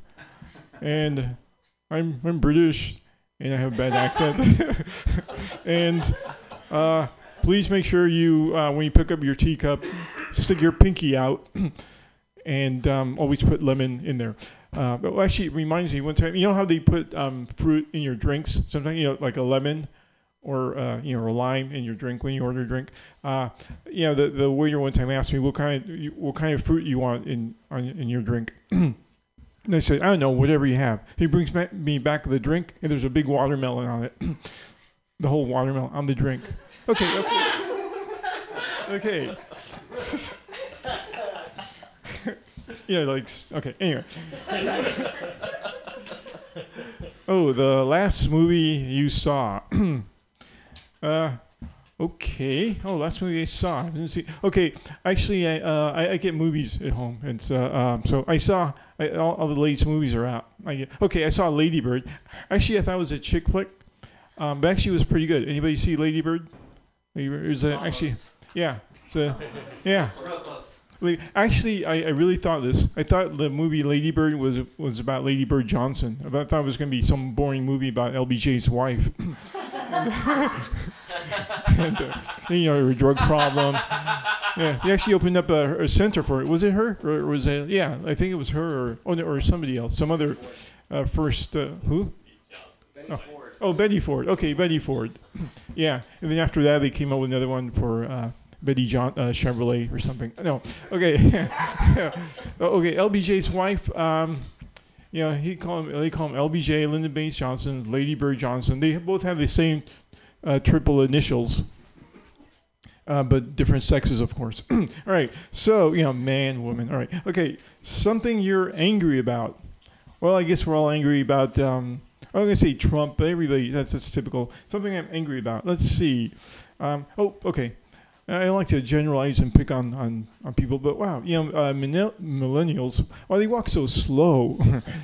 and I'm I'm British and I have a bad accent. (laughs) and uh, please make sure you uh, when you pick up your teacup, stick your pinky out, (clears throat) and um, always put lemon in there. Uh, but actually, it reminds me one time. You know how they put um, fruit in your drinks? Sometimes you know, like a lemon or uh, you know, a lime in your drink when you order a drink. Uh, you know, the the waiter one time asked me what kind of, what kind of fruit you want in on, in your drink. (clears throat) And I said, I don't know, whatever you have. He brings me back the drink, and there's a big watermelon on it. (clears throat) the whole watermelon on the drink. Okay, that's it. (laughs) Okay. (laughs) (laughs) yeah, like, okay, anyway. oh, the last movie you saw. (clears throat) uh, okay. Oh, last movie I saw. I didn't see. Okay, actually, I, uh, I, I get movies at home, and so, um, so I saw I, all, all the latest movies are out. I get, okay, I saw Lady Bird. Actually, I thought it was a chick flick, um, but actually, it was pretty good. Anybody see Lady Bird? Lady Bird is a, actually, yeah, so yeah. Like, Actually, I, I really thought this. I thought the movie Lady Bird was was about Lady Bird Johnson. I thought it was going to be some boring movie about LBJ's wife. (laughs) and, uh, you know, her drug problem. Yeah, he actually opened up a, a center for it. Was it her or was it? Yeah, I think it was her or oh, no, or somebody else, some other uh, first uh, who? Oh. oh, Betty Ford. Okay, Betty Ford. (clears throat) yeah, and then after that, they came up with another one for uh, Betty John uh, Chevrolet or something. No, okay, (laughs) Oh, okay. LBJ's wife. Um, Yeah, he call him, they call him LBJ, Lyndon Baines Johnson, Lady Bird Johnson. They both have the same uh, triple initials, uh, but different sexes, of course. (clears throat) All right, so, you know, man, woman. All right, okay, something you're angry about. Well, I guess we're all angry about, um, I'm to say Trump, but everybody, that's, that's typical. Something I'm angry about. Let's see. Um, oh, okay. I like to generalize and pick on, on, on people, but wow, you know, uh, millenn- millennials, why they walk so slow.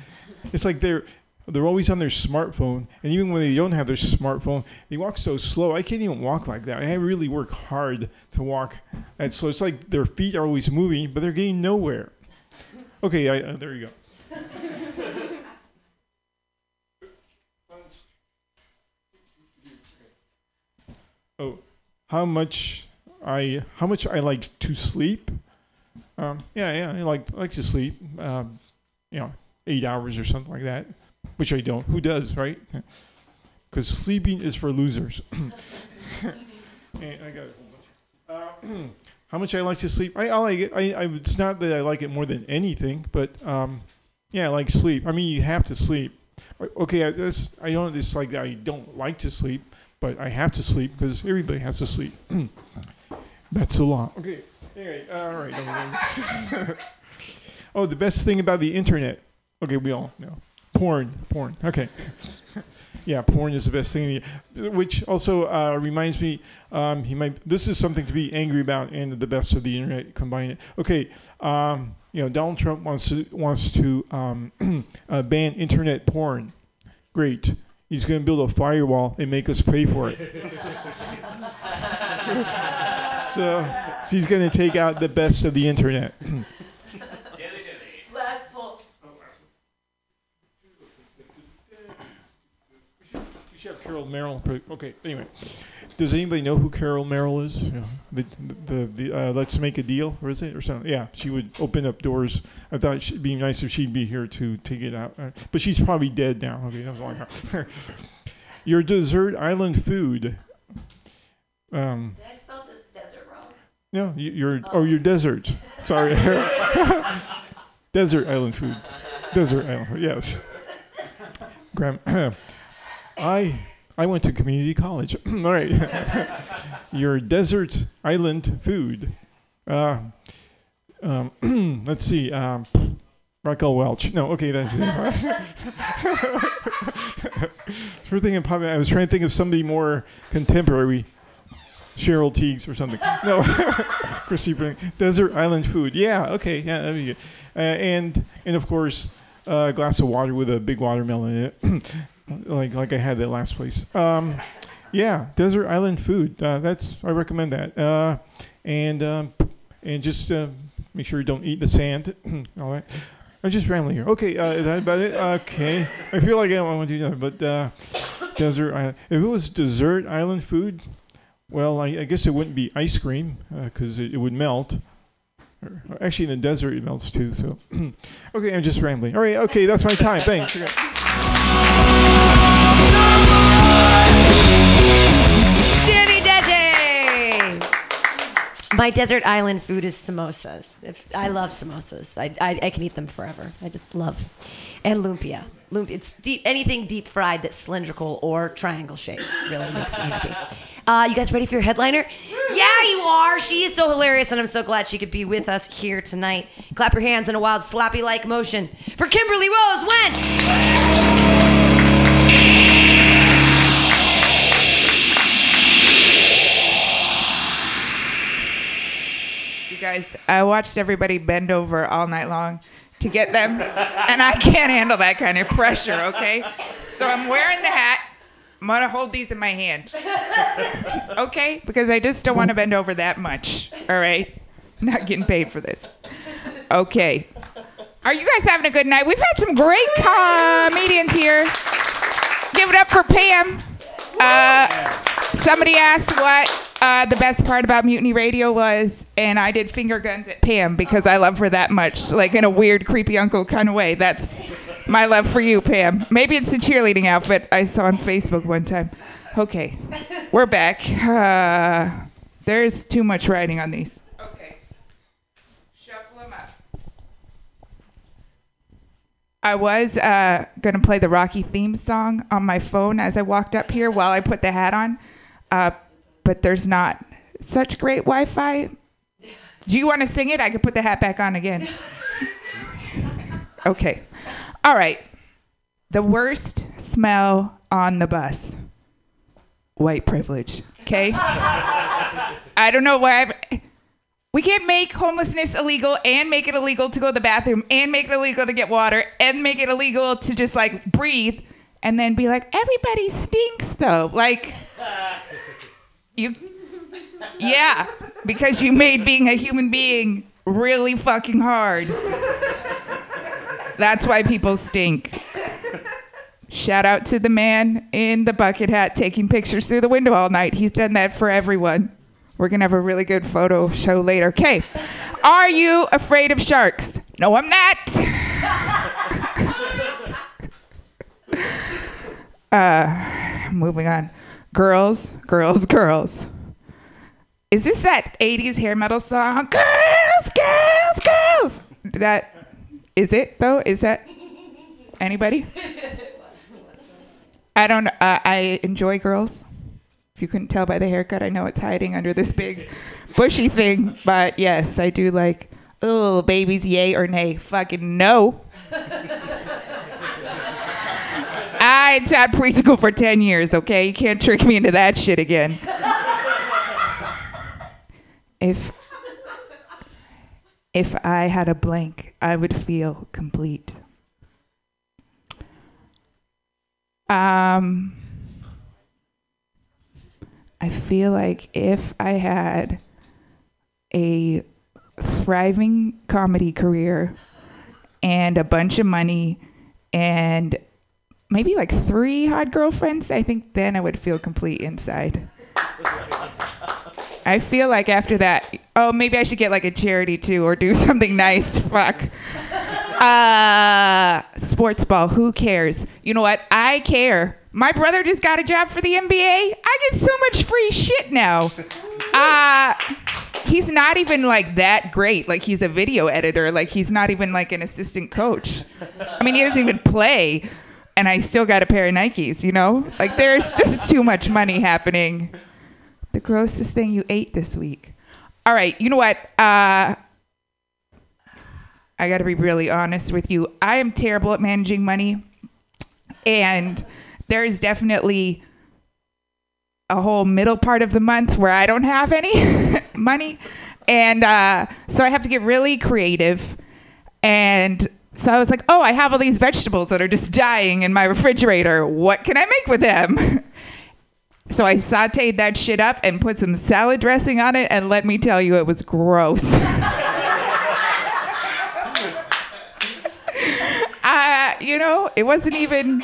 (laughs) it's like they're they're always on their smartphone, and even when they don't have their smartphone, they walk so slow. I can't even walk like that. I really work hard to walk that slow. It's like their feet are always moving, but they're getting nowhere. Okay, I, uh, there you go. (laughs) Oh, how much I how much I like to sleep. Um, yeah, yeah, I like like to sleep. Um, you know, eight hours or something like that, which I don't. Who does, right? Because sleeping is for losers. (coughs) I got. Uh, (clears throat) how much I like to sleep? I, I like it. I, I it's not that I like it more than anything, but um, yeah, I like sleep. I mean, you have to sleep. Okay, I, I don't. It's like I don't like to sleep, but I have to sleep because everybody has to sleep. (clears throat) That's a lot. Okay. Anyway, all right. (laughs) oh, the best thing about the internet. Okay, we all know. Porn. Porn. Okay. (laughs) yeah, porn is the best thing. Which also uh, reminds me, um, he might. This is something to be angry about, and the best of the internet combine it. Okay. Um, you know, Donald Trump wants to wants to um, (clears throat) uh, ban internet porn. Great. He's going to build a firewall and make us pay for it. (laughs) so, she's going to take out the best of the internet. (clears throat) Last pull. You should have Carol Merrill. Okay, anyway. Does anybody know who Carol Merrill is? Yeah. The, the, the uh, Let's Make a Deal, or is it? Or something? Yeah, she would open up doors. I thought it'd be nice if she'd be here to take it out. Uh, but she's probably dead now. Okay, that's all I got. Your dessert island food. Um, Did I spell this desert wrong? No, your oh, your desert. Sorry, (laughs) desert island food. Desert island food. Yes. Graham, (clears throat) I I went to community college. (clears throat) All right. (laughs) your desert island food. Uh, um, (clears throat) let's see. Um, Raquel Welch. No, okay, that's it. (laughs) Thinking. I was trying to think of somebody more contemporary. Cheryl Tiegs or something. No, (laughs) Chrissy Bring. Desert island food. Yeah, okay, yeah, that'd be good. Uh, and and of course, uh, a glass of water with a big watermelon in it, (coughs) like like I had that last place. Um, yeah, desert island food. Uh, that's I recommend that. Uh, and um, and just uh, make sure you don't eat the sand. (coughs) All right. I'm just rambling here. Okay, uh, is that about it? Okay. I feel like I want to do that, but desert island. If it was desert island food, well, I, I guess it wouldn't be ice cream uh, because it, it would melt. Or- Actually, in the desert it melts too. So, (clears throat) okay, I'm just rambling. All right, okay, that's my time. Thanks. Okay. Jimmy Deji! My desert island food is samosas. If I love samosas, I, I, I can eat them forever. I just love, and lumpia. It's deep. Anything deep fried that's cylindrical or triangle shaped really makes me happy. Uh, you guys ready for your headliner? Yeah, you are. She is so hilarious, and I'm so glad she could be with us here tonight. Clap your hands in a wild slappy like motion for Kimberly Rose Went. You guys, I watched everybody bend over all night long to get them, and I can't handle that kind of pressure, okay? So I'm wearing the hat. I'm gonna hold these in my hand. Okay? Because I just don't wanna bend over that much, all right? I'm not getting paid for this. Okay. Are you guys having a good night? We've had some great comedians here. Give it up for Pam. Uh, somebody asked what uh, the best part about Mutiny Radio was, and I did finger guns at Pam because I love her that much, like in a weird, creepy uncle kind of way. That's my love for you, Pam. Maybe it's a cheerleading outfit I saw on Facebook one time. Okay, we're back. Uh, there's too much writing on these. Okay. Shuffle them up. I was uh, gonna play the Rocky theme song on my phone as I walked up here while I put the hat on, uh, but there's not such great Wi-Fi. Do you want to sing it? I could put the hat back on again. (laughs) Okay. All right. The worst smell on the bus. White privilege. Okay. (laughs) I don't know why I've. We can't make homelessness illegal and make it illegal to go to the bathroom and make it illegal to get water and make it illegal to just like breathe and then be like, everybody stinks though. Like, you, yeah, because you made being a human being really fucking hard. That's why people stink. Shout out to the man in the bucket hat taking pictures through the window all night. He's done that for everyone. We're going to have a really good photo show later. Okay. Are you afraid of sharks? No, I'm not. (laughs) uh, moving on. Girls, girls, girls. Is this that 80s hair metal song? Girls, girls, girls. That is it though? Is that anybody? I don't. Uh, I enjoy girls. If you couldn't tell by the haircut, I know it's hiding under this big bushy thing. But yes, I do like. Oh, babies, yay or nay? Fucking no. I taught preschool for 10 years, okay? You can't trick me into that shit again. If if I had a blank, I would feel complete. Um I feel like if I had a thriving comedy career and a bunch of money and maybe like three hot girlfriends, I think then I would feel complete inside. I feel like after that, oh, maybe I should get like a charity too or do (laughs) something nice. Fuck. Uh, sports ball, who cares? You know what? I care. My brother just got a job for the NBA. I get so much free shit now. Uh, he's not even like that great. Like he's a video editor. Like he's not even like an assistant coach. I mean, he doesn't even play. And I still got a pair of Nikes, you know? Like there's just too much money happening. The grossest thing you ate this week. All right, you know what? Uh, I got to be really honest with you. I am terrible at managing money. And there is definitely a whole middle part of the month where I don't have any (laughs) money. And uh, so I have to get really creative. And so I was like, oh, I have all these vegetables that are just dying in my refrigerator. What can I make with them? (laughs) so I sauteed that shit up and put some salad dressing on it. And let me tell you, it was gross. (laughs) uh, you know, it wasn't even,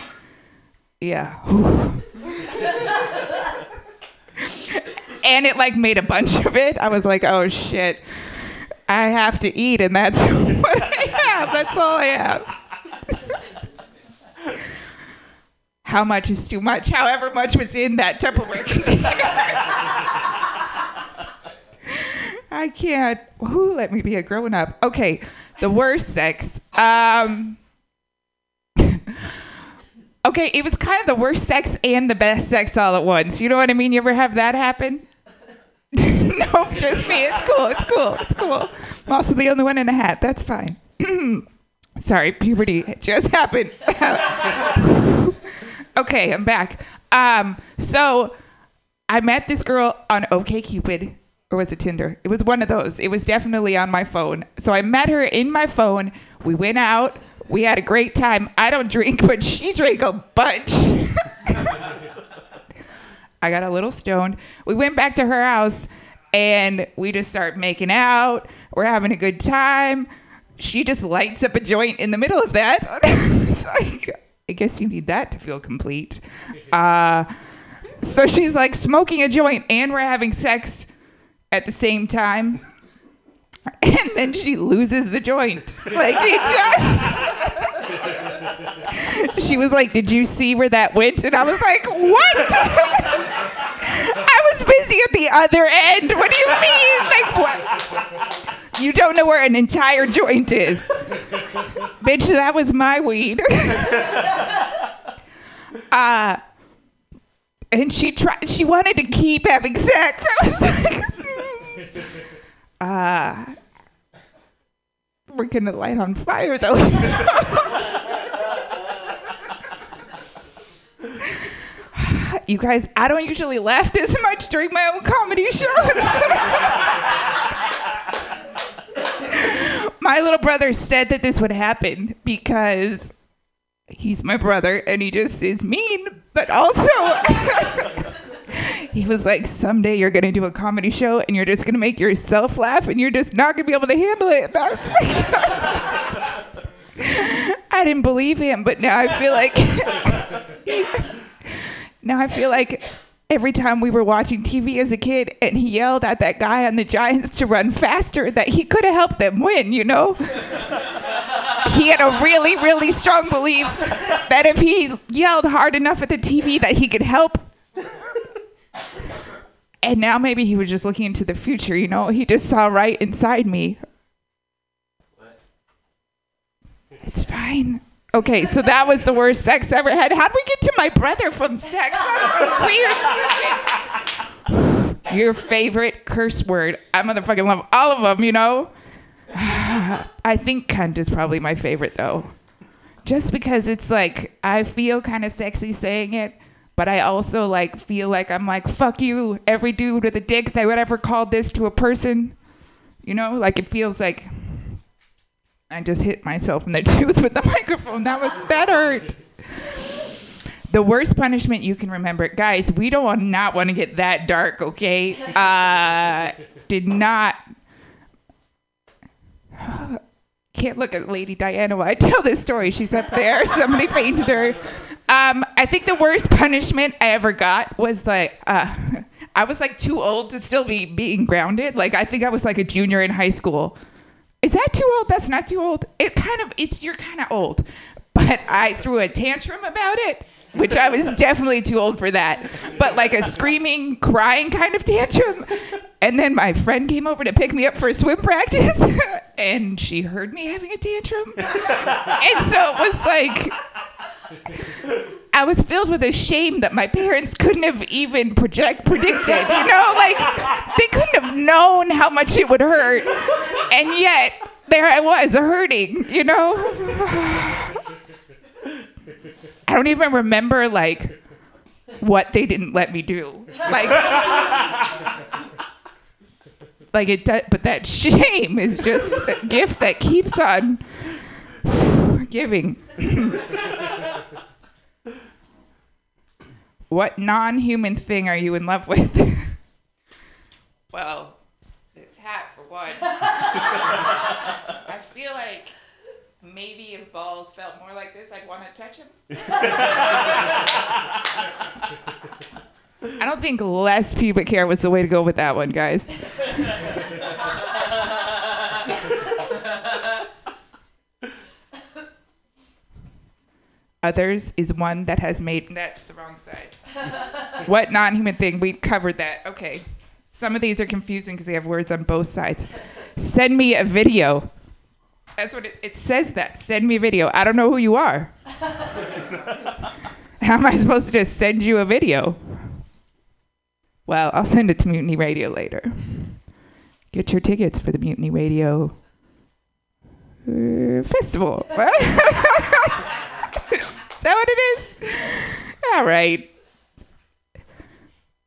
yeah. (laughs) and it like made a bunch of it. I was like, oh shit, I have to eat, and that's (laughs) what I have. That's all I have. How much is too much? However much was in that Tupperware container. I can't. Who let me be a grown up? Okay, the worst sex. Um, (laughs) okay, it was kind of the worst sex and the best sex all at once. You know what I mean? You ever have that happen? (laughs) no, just me. It's cool. It's cool. It's cool. I'm also the only one in a hat. That's fine. (clears throat) Sorry, puberty just happened. (laughs) okay, I'm back. Um, so I met this girl on OKCupid, or was it Tinder? It was one of those. It was definitely on my phone. So I met her in my phone. We went out. We had a great time. I don't drink, (laughs) but she drank a bunch. I got a little stoned. We went back to her house and we just start making out. We're having a good time. She just lights up a joint in the middle of that. (laughs) like, I guess you need that to feel complete. Uh, so she's like smoking a joint and we're having sex at the same time. (laughs) And then she loses the joint. (laughs) Like it just. She was like, Did you see where that went? And I was like, What? (laughs) I was busy at the other end. What do you mean? Like, what? You don't know where an entire joint is. Bitch, that was my weed. (laughs) uh, and she tried. She wanted to keep having sex. I was like, uh, we're gonna light on fire though. (laughs) you guys, I don't usually laugh (laughs) this much during my own comedy shows. my little brother said that this would happen because he's my brother and he just is mean, but also (laughs) he was like, someday you're gonna do a comedy show and you're just gonna make yourself laugh and you're just not gonna be able to handle it. And I was like, (laughs) I didn't believe him, but now I feel like now I feel like every time we were watching TV as a kid and he yelled at that guy on the Giants to run faster, that he could have helped them win, you know? he had a really, really strong belief that if he yelled hard enough at the TV that he could help. And now maybe he was just looking into the future, you know? He just saw right inside me. It's fine. Okay, so that was the worst sex I ever had. How'd we get to my brother from sex? That was so weird. Your favorite curse word. I motherfucking love all of them, you know? I think cunt is probably my favorite though. Just because it's like, I feel kind of sexy saying it, but I also like feel like I'm like, fuck you, every dude with a dick that would ever call this to a person. You know, like it feels like I just hit myself in the (laughs) tooth with the microphone. That was that hurt. The worst punishment you can remember, guys. We don't not want to get that dark, okay? Uh, did not. (sighs) Can't look at Lady Diana while I tell this story. She's up there. (laughs) Somebody painted her. Um, I think the worst punishment I ever got was like, uh, (laughs) I was like too old to still be being grounded. Like I think I was like a junior in high school. Is that too old? That's not too old. It kind of it's you're kind of old. But I threw a tantrum about it, which I was definitely too old for that. But like a screaming, crying kind of tantrum. And then my friend came over to pick me up for a swim practice (laughs) and she heard me having a tantrum. And so it was like I was filled with a shame that my parents couldn't have even project predicted. You know, like they couldn't have known how much it would hurt, and yet there I was hurting. You know, I don't even remember like what they didn't let me do. Like, like it. Does, but that shame is just a gift that keeps on giving. What non human thing are you in love with? (laughs) well, this hat for one. (laughs) I feel like maybe if balls felt more like this, I'd want to touch him. I don't think less pubic hair was the way to go with that one, guys. (laughs) Others is one that has made. That's the wrong side. (laughs) what non human thing? We covered that. Okay. Some of these are confusing because they have words on both sides. Send me a video. That's what it, it says that. Send me a video. I don't know who you are. (laughs) How am I supposed to just send you a video? Well, I'll send it to Mutiny Radio later. Get your tickets for the Mutiny Radio uh, Festival. (laughs) is that what it is? All right.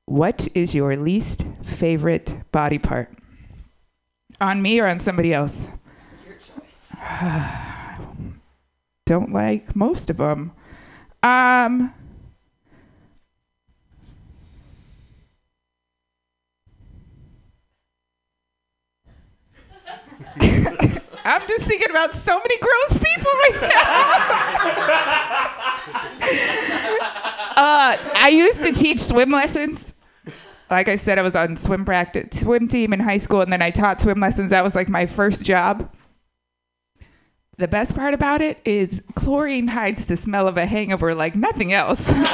What is your least favorite body part? On me or on somebody else? Your (sighs) choice. Don't like most of them. Um, (laughs) I'm just thinking about so many gross people right now. (laughs) uh, I used to teach swim lessons. Like I said, I was on swim practice, swim team in high school, and then I taught swim lessons. That was like my first job. The best part about it is chlorine hides the smell of a hangover like nothing else. (laughs) and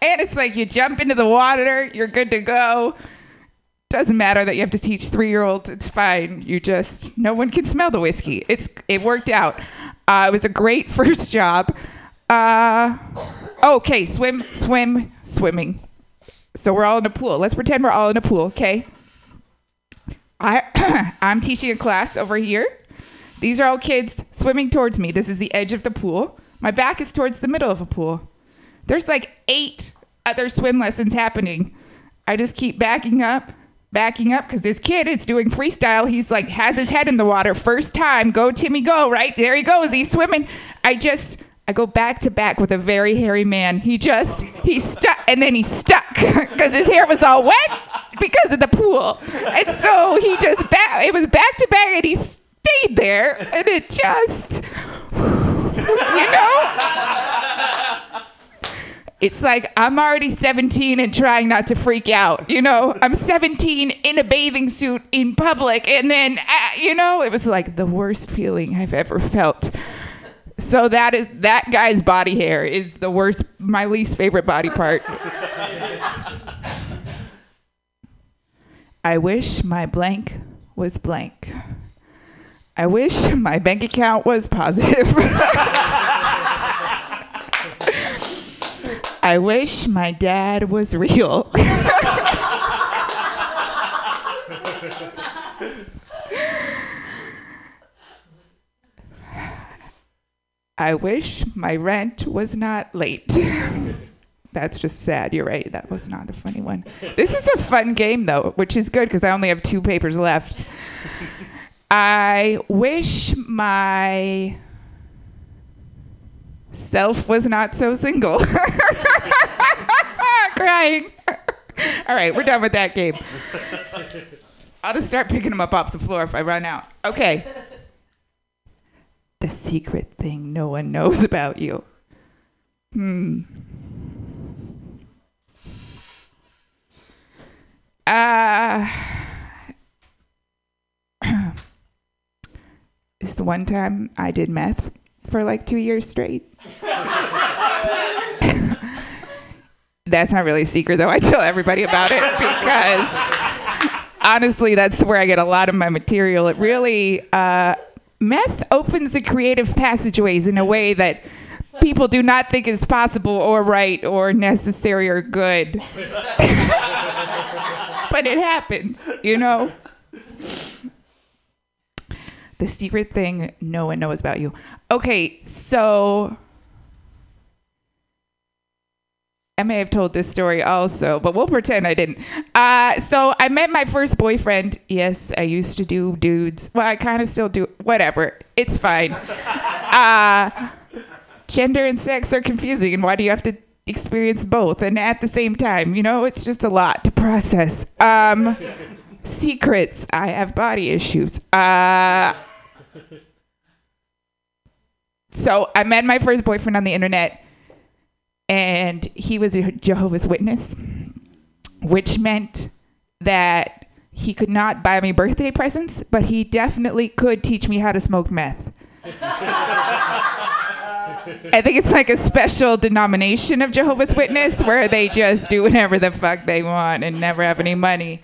it's like you jump into the water, you're good to go. Doesn't matter that you have to teach three year olds. It's fine. You just no one can smell the whiskey. It's it worked out. Uh, it was a great (laughs) first job. Uh, okay, swim, swim, swimming. So we're all in a pool. Let's pretend we're all in a pool. Okay. I (clears throat) I'm teaching a class over here. These are all kids swimming towards me. This is the edge of the pool. My back is towards the middle of a pool. There's like eight other swim lessons happening. I just keep backing up, backing up because this kid is doing freestyle. He's like, has his head in the water. First time, go Timmy, go, right? There he goes. He's swimming. I just, I go back to back with a very hairy man. He just, he stuck, and then he stuck (laughs) because his hair was all wet because of the pool. And so he just, back, it was back to back, and he stayed there. And it just, you know? It's like I'm already 17 and trying not to freak out. You know, I'm 17 in a bathing suit in public, and then, uh, you know, it was like the worst feeling I've ever felt. So that is that guy's body hair is the worst, my least favorite body part. I wish my blank was blank. I wish my bank account was positive. (laughs) I wish my dad was real. (laughs) I wish my rent was not late. (laughs) That's just sad. You're right. That was not a funny one. This is a fun game, though, which is good because I only have two papers left. I wish my self was not so single. (laughs) Crying. (laughs) All right, we're done with that game. I'll just start picking them up off the floor if I run out. Okay. The secret thing no one knows (laughs) about you. Hmm. Uh, (clears throat) this the one time I did meth for like two years straight. (laughs) that's not really a secret, though. I tell everybody about it because honestly, that's where I get a lot of my material. It really, uh, meth opens the creative passageways in a way that people do not think is possible or right or necessary or good. (laughs) but it happens, you know? The secret thing no one knows about you. Okay, so I may have told this story also, but we'll pretend I didn't. Uh, so I met my first boyfriend. Yes, I used to do dudes. Well, I kind of still do. Whatever. It's fine. (laughs) Uh, gender and sex are confusing, and why do you have to experience both and at the same time? You know, it's just a lot to process. Um, secrets. I have body issues. Uh, so I met my first boyfriend on the internet, and he was a Jehovah's Witness, which meant that he could not buy me birthday presents, but he definitely could teach me how to smoke meth. (laughs) I think it's like a special denomination of Jehovah's Witness where they just do whatever the fuck they want and never have any money.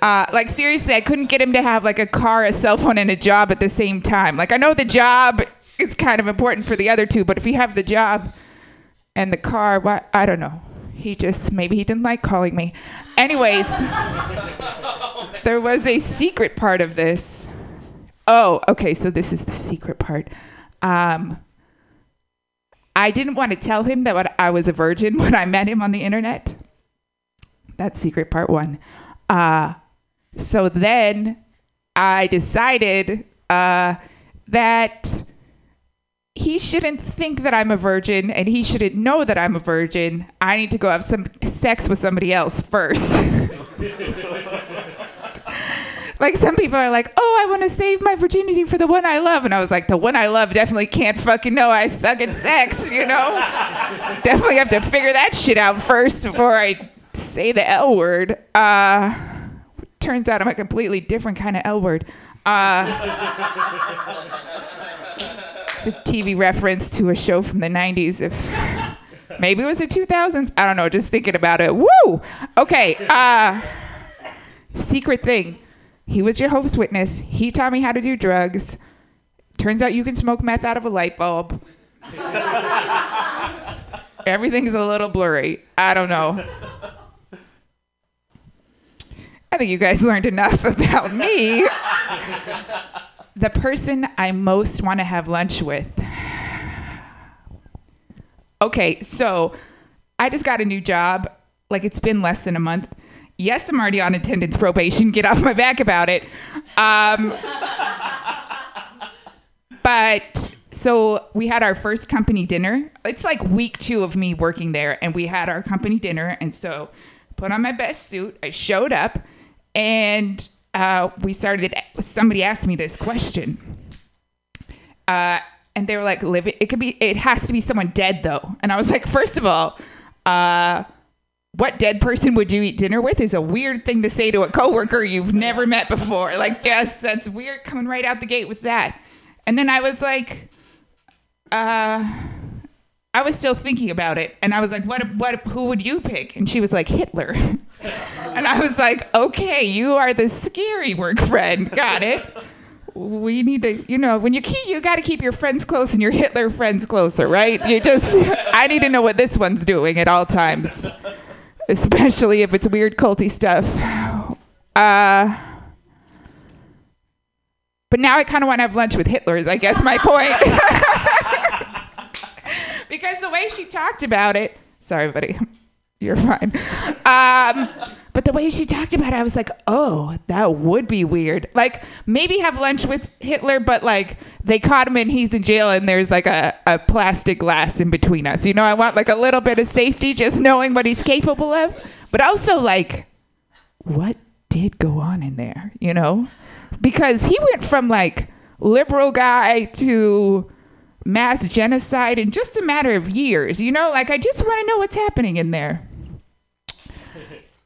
Uh, like seriously, I couldn't get him to have like a car, a cell phone, and a job at the same time. Like I know the job is kind of important for the other two, but if you have the job and the car, why I don't know. He just maybe he didn't like calling me. Anyways, (laughs) there was a secret part of this. Oh, okay. So this is the secret part. Um, I didn't want to tell him that I was a virgin (laughs) when I met him on the internet. That's secret part one. Uh, so then I decided uh, that he shouldn't think that I'm a virgin and he shouldn't know that I'm a virgin. I need to go have some sex with somebody else first. (laughs) like some people are like, "Oh, I want to save my virginity for the one I love," and I was like, "The one I love definitely can't fucking know I suck at sex, you know? (laughs) definitely have to figure that shit out first before I say the L word." Uh, turns out I'm a completely different kind of L word. Uh, a TV reference to a show from the 90s. If maybe it was the 2000s, I don't know. Just thinking about it. Woo. Okay. Uh, Secret thing. He was Jehovah's Witness. He taught me how to do drugs. Turns out you can smoke meth out of a light bulb. Everything's a little blurry. I don't know. I think you guys learned enough (laughs) about me. The person I most want to have lunch with. Okay, so I just got a new job. Like it's been less than a month. Yes, I'm already on attendance probation. Get off my back about it. Um, but so we had our first company dinner. It's like week two of me working there, and we had our company dinner. And so, put on my best suit. I showed up, and uh, we started. Somebody asked me this question, uh, and they were like, "Living? It could be. It has to be someone dead, though." And I was like, first of all, uh, what dead person would you eat dinner with is a weird thing to say to a coworker you've never met before. Like, just that's weird coming right out the gate with that. And then I was like, uh, I was still thinking about it, and I was like, "What? What? Who would you pick?" And she was like, "Hitler." (laughs) and I was like, "Okay, you are the scary work friend. Got it." We need to, you know, when you keep, you got to keep your friends close and your Hitler friends closer, right? You just, I need to know what this one's doing at all times, especially if it's weird culty stuff. Uh, but now I kind of want to have lunch with Hitler, is I guess my point. (laughs) because the way she talked about it, sorry, buddy, you're fine. Um, but the way she talked about it, I was like, oh, that would be weird. Like maybe have lunch with Hitler, but like they caught him and he's in jail and there's like a, a plastic glass in between us. You know, I want like a little bit of safety, just knowing what he's capable of. But also like, what did go on in there? You know, because he went from like liberal guy to mass genocide in just a matter of years. You know, like I just want to know what's happening in there.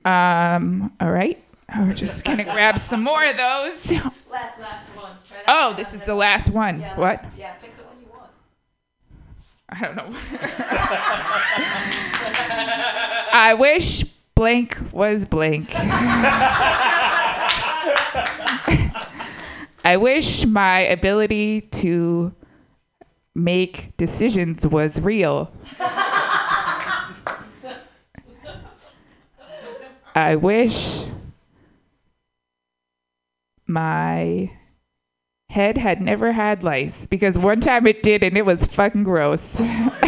Um, all right. We're just gonna (laughs) grab some more of those. Last, last one. (laughs) Oh, this is the last one. Yeah, What? Yeah, pick the one you want. I don't know. (laughs) I wish blank was blank. I wish my ability to make decisions was real. I wish my head had never had lice because one time it did and it was fucking gross. (laughs)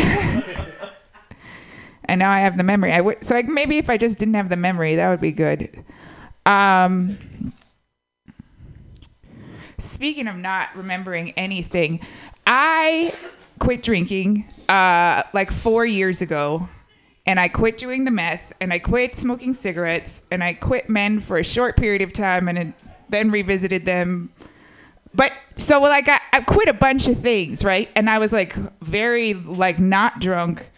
and now I have the memory. I w- so like maybe if I just didn't have the memory, that would be good. Um, speaking of not remembering anything, I quit drinking uh, like four years ago. And I quit doing the meth, and I quit smoking cigarettes, and I quit men for a short period of time, and then revisited them. But so like I, I quit a bunch of things right? And i was like very like not drunk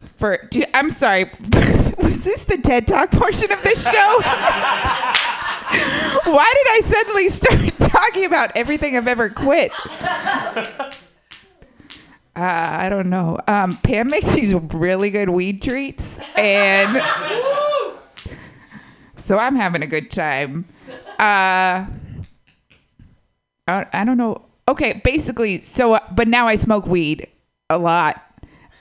for I'm sorry (laughs) was this the ted talk portion of this show? (laughs) Why did i suddenly start (laughs) talking about everything i've ever quit uh, i don't know um, pam makes these really good weed treats and (laughs) (laughs) so i'm having a good time uh, I, I don't know. Okay, basically, so uh, but now I smoke weed a lot.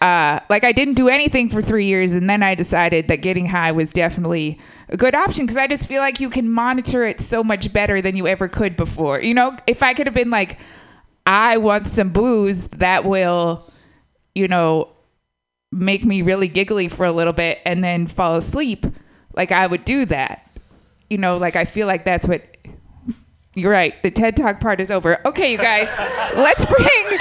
Uh, like I didn't do anything for three years, and then I decided that getting high was definitely a good option because I just feel like you can monitor it so much better than you ever could before. You know, if I could have been like, I want some booze that will, you know, make me really giggly for a little bit and then fall asleep, like I would do that. You know, like I feel like that's what you're right. The TED Talk part is over. Okay, you guys, (laughs) let's bring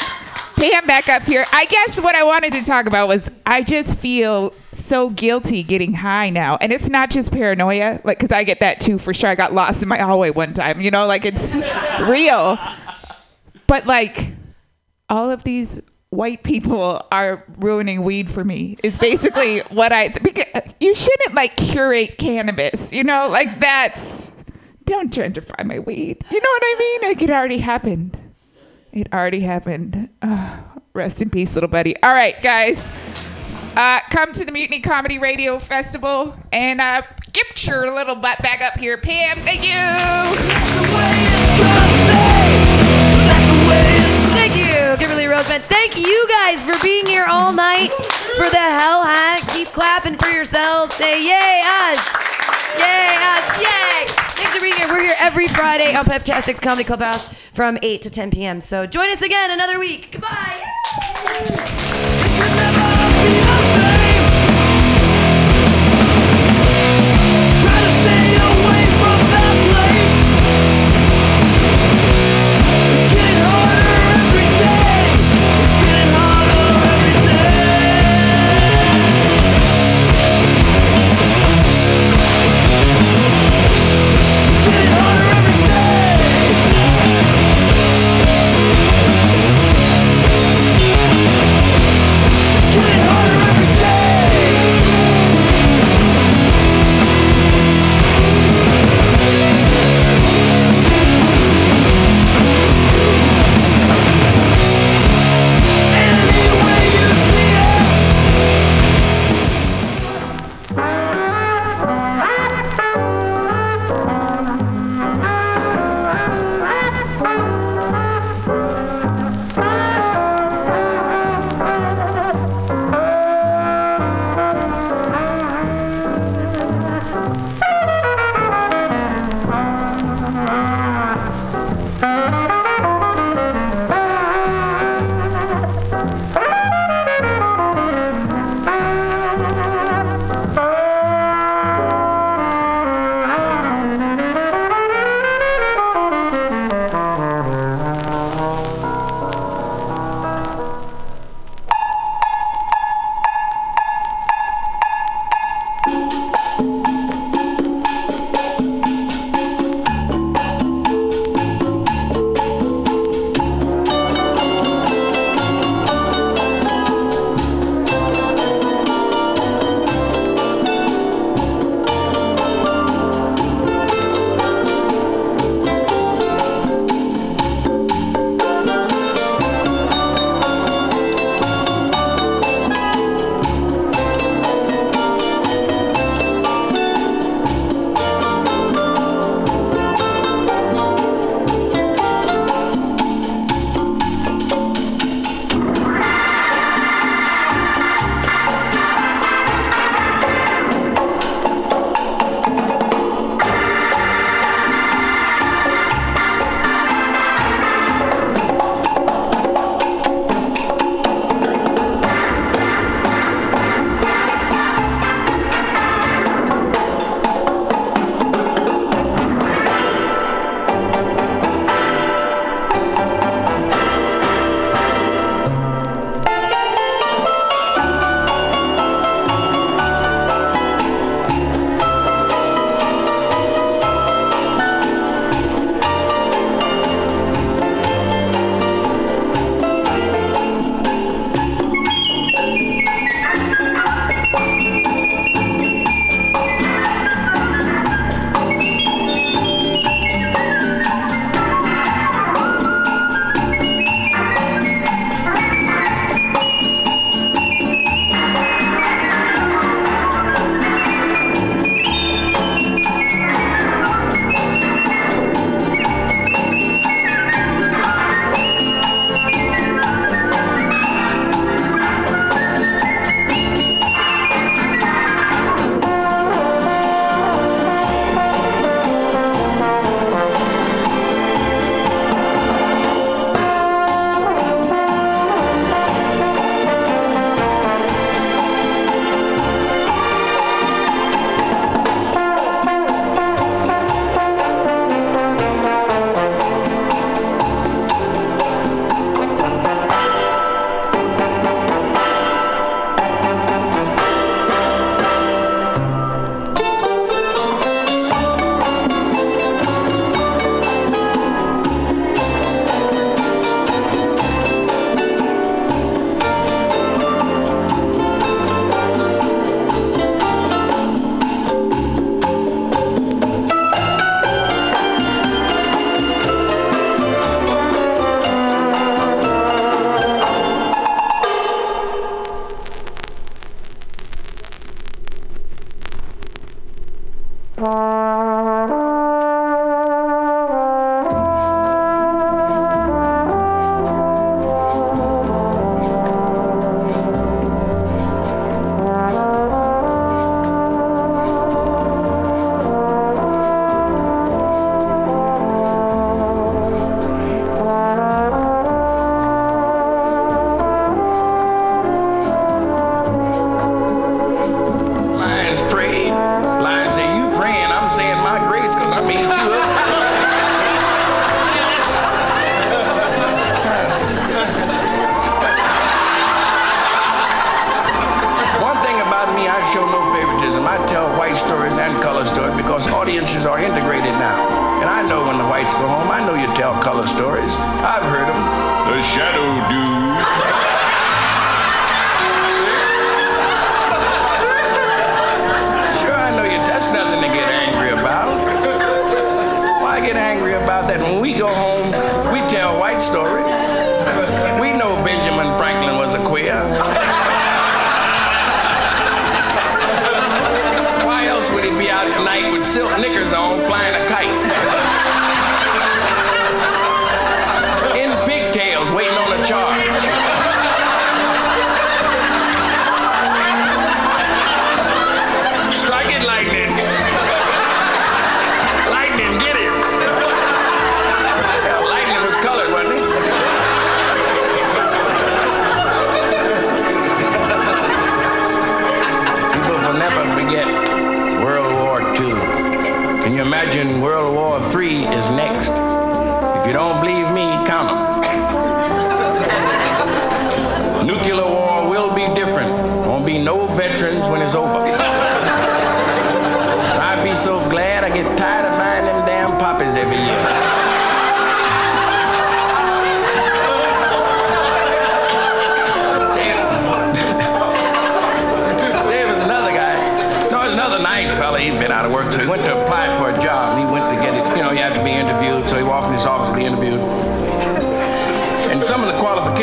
Pam back up here. I guess what I wanted to talk about was I just feel so guilty getting high now. And it's not just paranoia, like, because I get that too for sure. I got lost in my hallway one time, you know, like it's (laughs) real. But like, all of these white people are ruining weed for me is basically (laughs) what I because you shouldn't like curate cannabis you know? Like that's don't gentrify my weed. You know what I mean? Like it already happened. It already happened. Uh, rest in peace little buddy. All right guys. Uh, come to the Mutiny Comedy Radio Festival and uh, Get your little butt back up here, Pam. Thank you. Roseman. Thank you guys for being here all night for the Hell Hat. Keep clapping for yourselves. Say yay us. Yay us. Yay. Thanks for being here. We're here every Friday on Pamtastic's Comedy Clubhouse from 8 to 10 p.m. So join us again another week. Goodbye.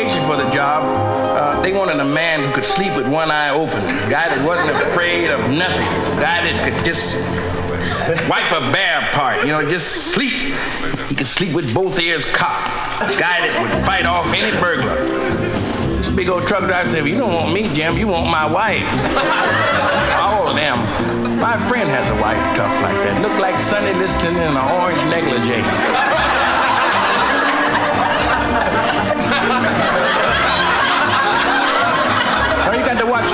For the job, uh, they wanted a man who could sleep with one eye open, a guy that wasn't afraid of nothing, a guy that could just wipe a bear part, you know, just sleep. He could sleep with both ears cocked, a guy that would fight off any burglar. This big old truck driver said, "You don't want me, Jim. You want my wife." (laughs) All of them. My friend has a wife tough like that. Look like Sonny Liston in an orange negligee.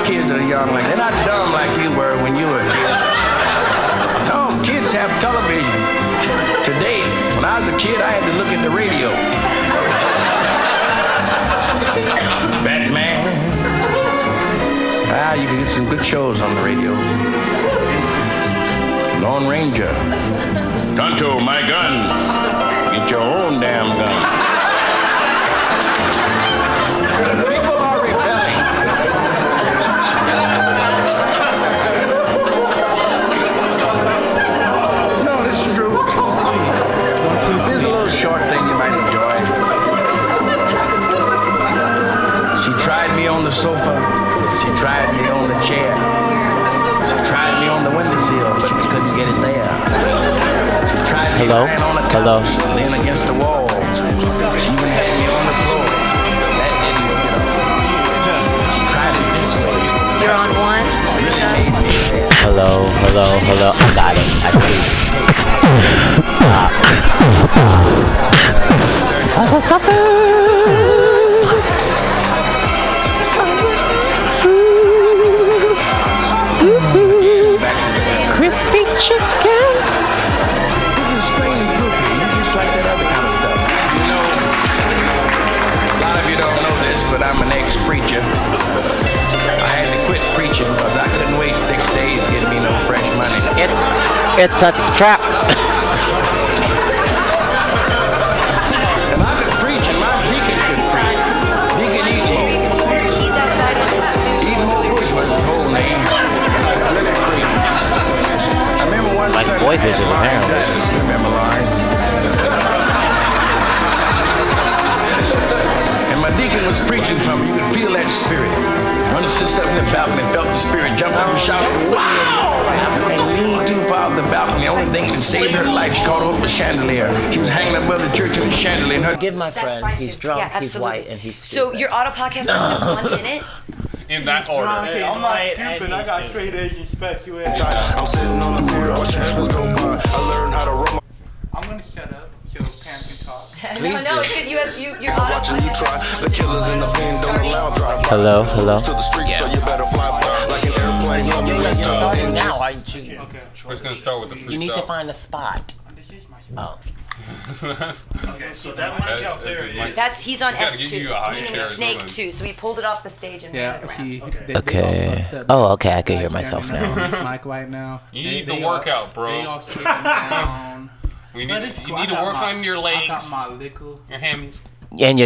Kids that are young like they're not dumb like you were when you were a kid. No, kids have television. Today, when I was a kid, I had to look at the radio. Batman. Ah, you can get some good shows on the radio. Lone Ranger. Tonto, my guns. Get your own damn gun. Sofa. She tried me on the chair. She tried me on the windowsill. She couldn't get it there. She tried me Hello? lying on the Hello? couch, leaning against the wall. She even had me on the floor. That didn't work. She tried it this way. You're on one. Hello, hello, hello. I got it. I see. Stop. Stop. I said stop chicken. This is strange groupie. You just like that other kind of stuff. You know, a lot of you don't know this, but I'm an ex-preacher. I had to quit preaching because I couldn't wait six days to get me no fresh money. It's it's a trap. (laughs) Sunday, boy fishes, Lauren apparently. Davis, remember Lauren? And my deacon was preaching from you could feel that spirit. One sister up in the balcony felt the spirit jump up and shout, Wow! And leaned too far off the balcony. The only thing that saved her life, she caught hold of a chandelier. She was hanging above the church in a chandelier. And her Give my friend. He's drunk. Yeah, he's white, and he's So your auto podcast lasted one (laughs) minute. In that order. Hey, I'm not stupid. I got straight Asian specs. You ain't. I'm sitting on the pier, watching heavens go by. I learned how to roll I'm gonna shut up so Pam can talk. (laughs) no, no, it's. You have you, your auto Watching you try. The killers in the pen don't allow drive. Hello, hello. To the street, so you better fly by. Like an airplane, yo, you ain't Starting now, aren't you? We're just gonna start with the freestyle. You need to find a spot. Okay, so that mic out there is. That's he's on S two, you a high meaning Snake something. two. So he pulled it off the stage and ran it around. he- Okay. Oh, okay. I can hear myself now. mic right now. You They- need the they all- workout, bro. They all down. (laughs) We need you cool. need to work my- on your I got legs, my liquor. your hammies. And your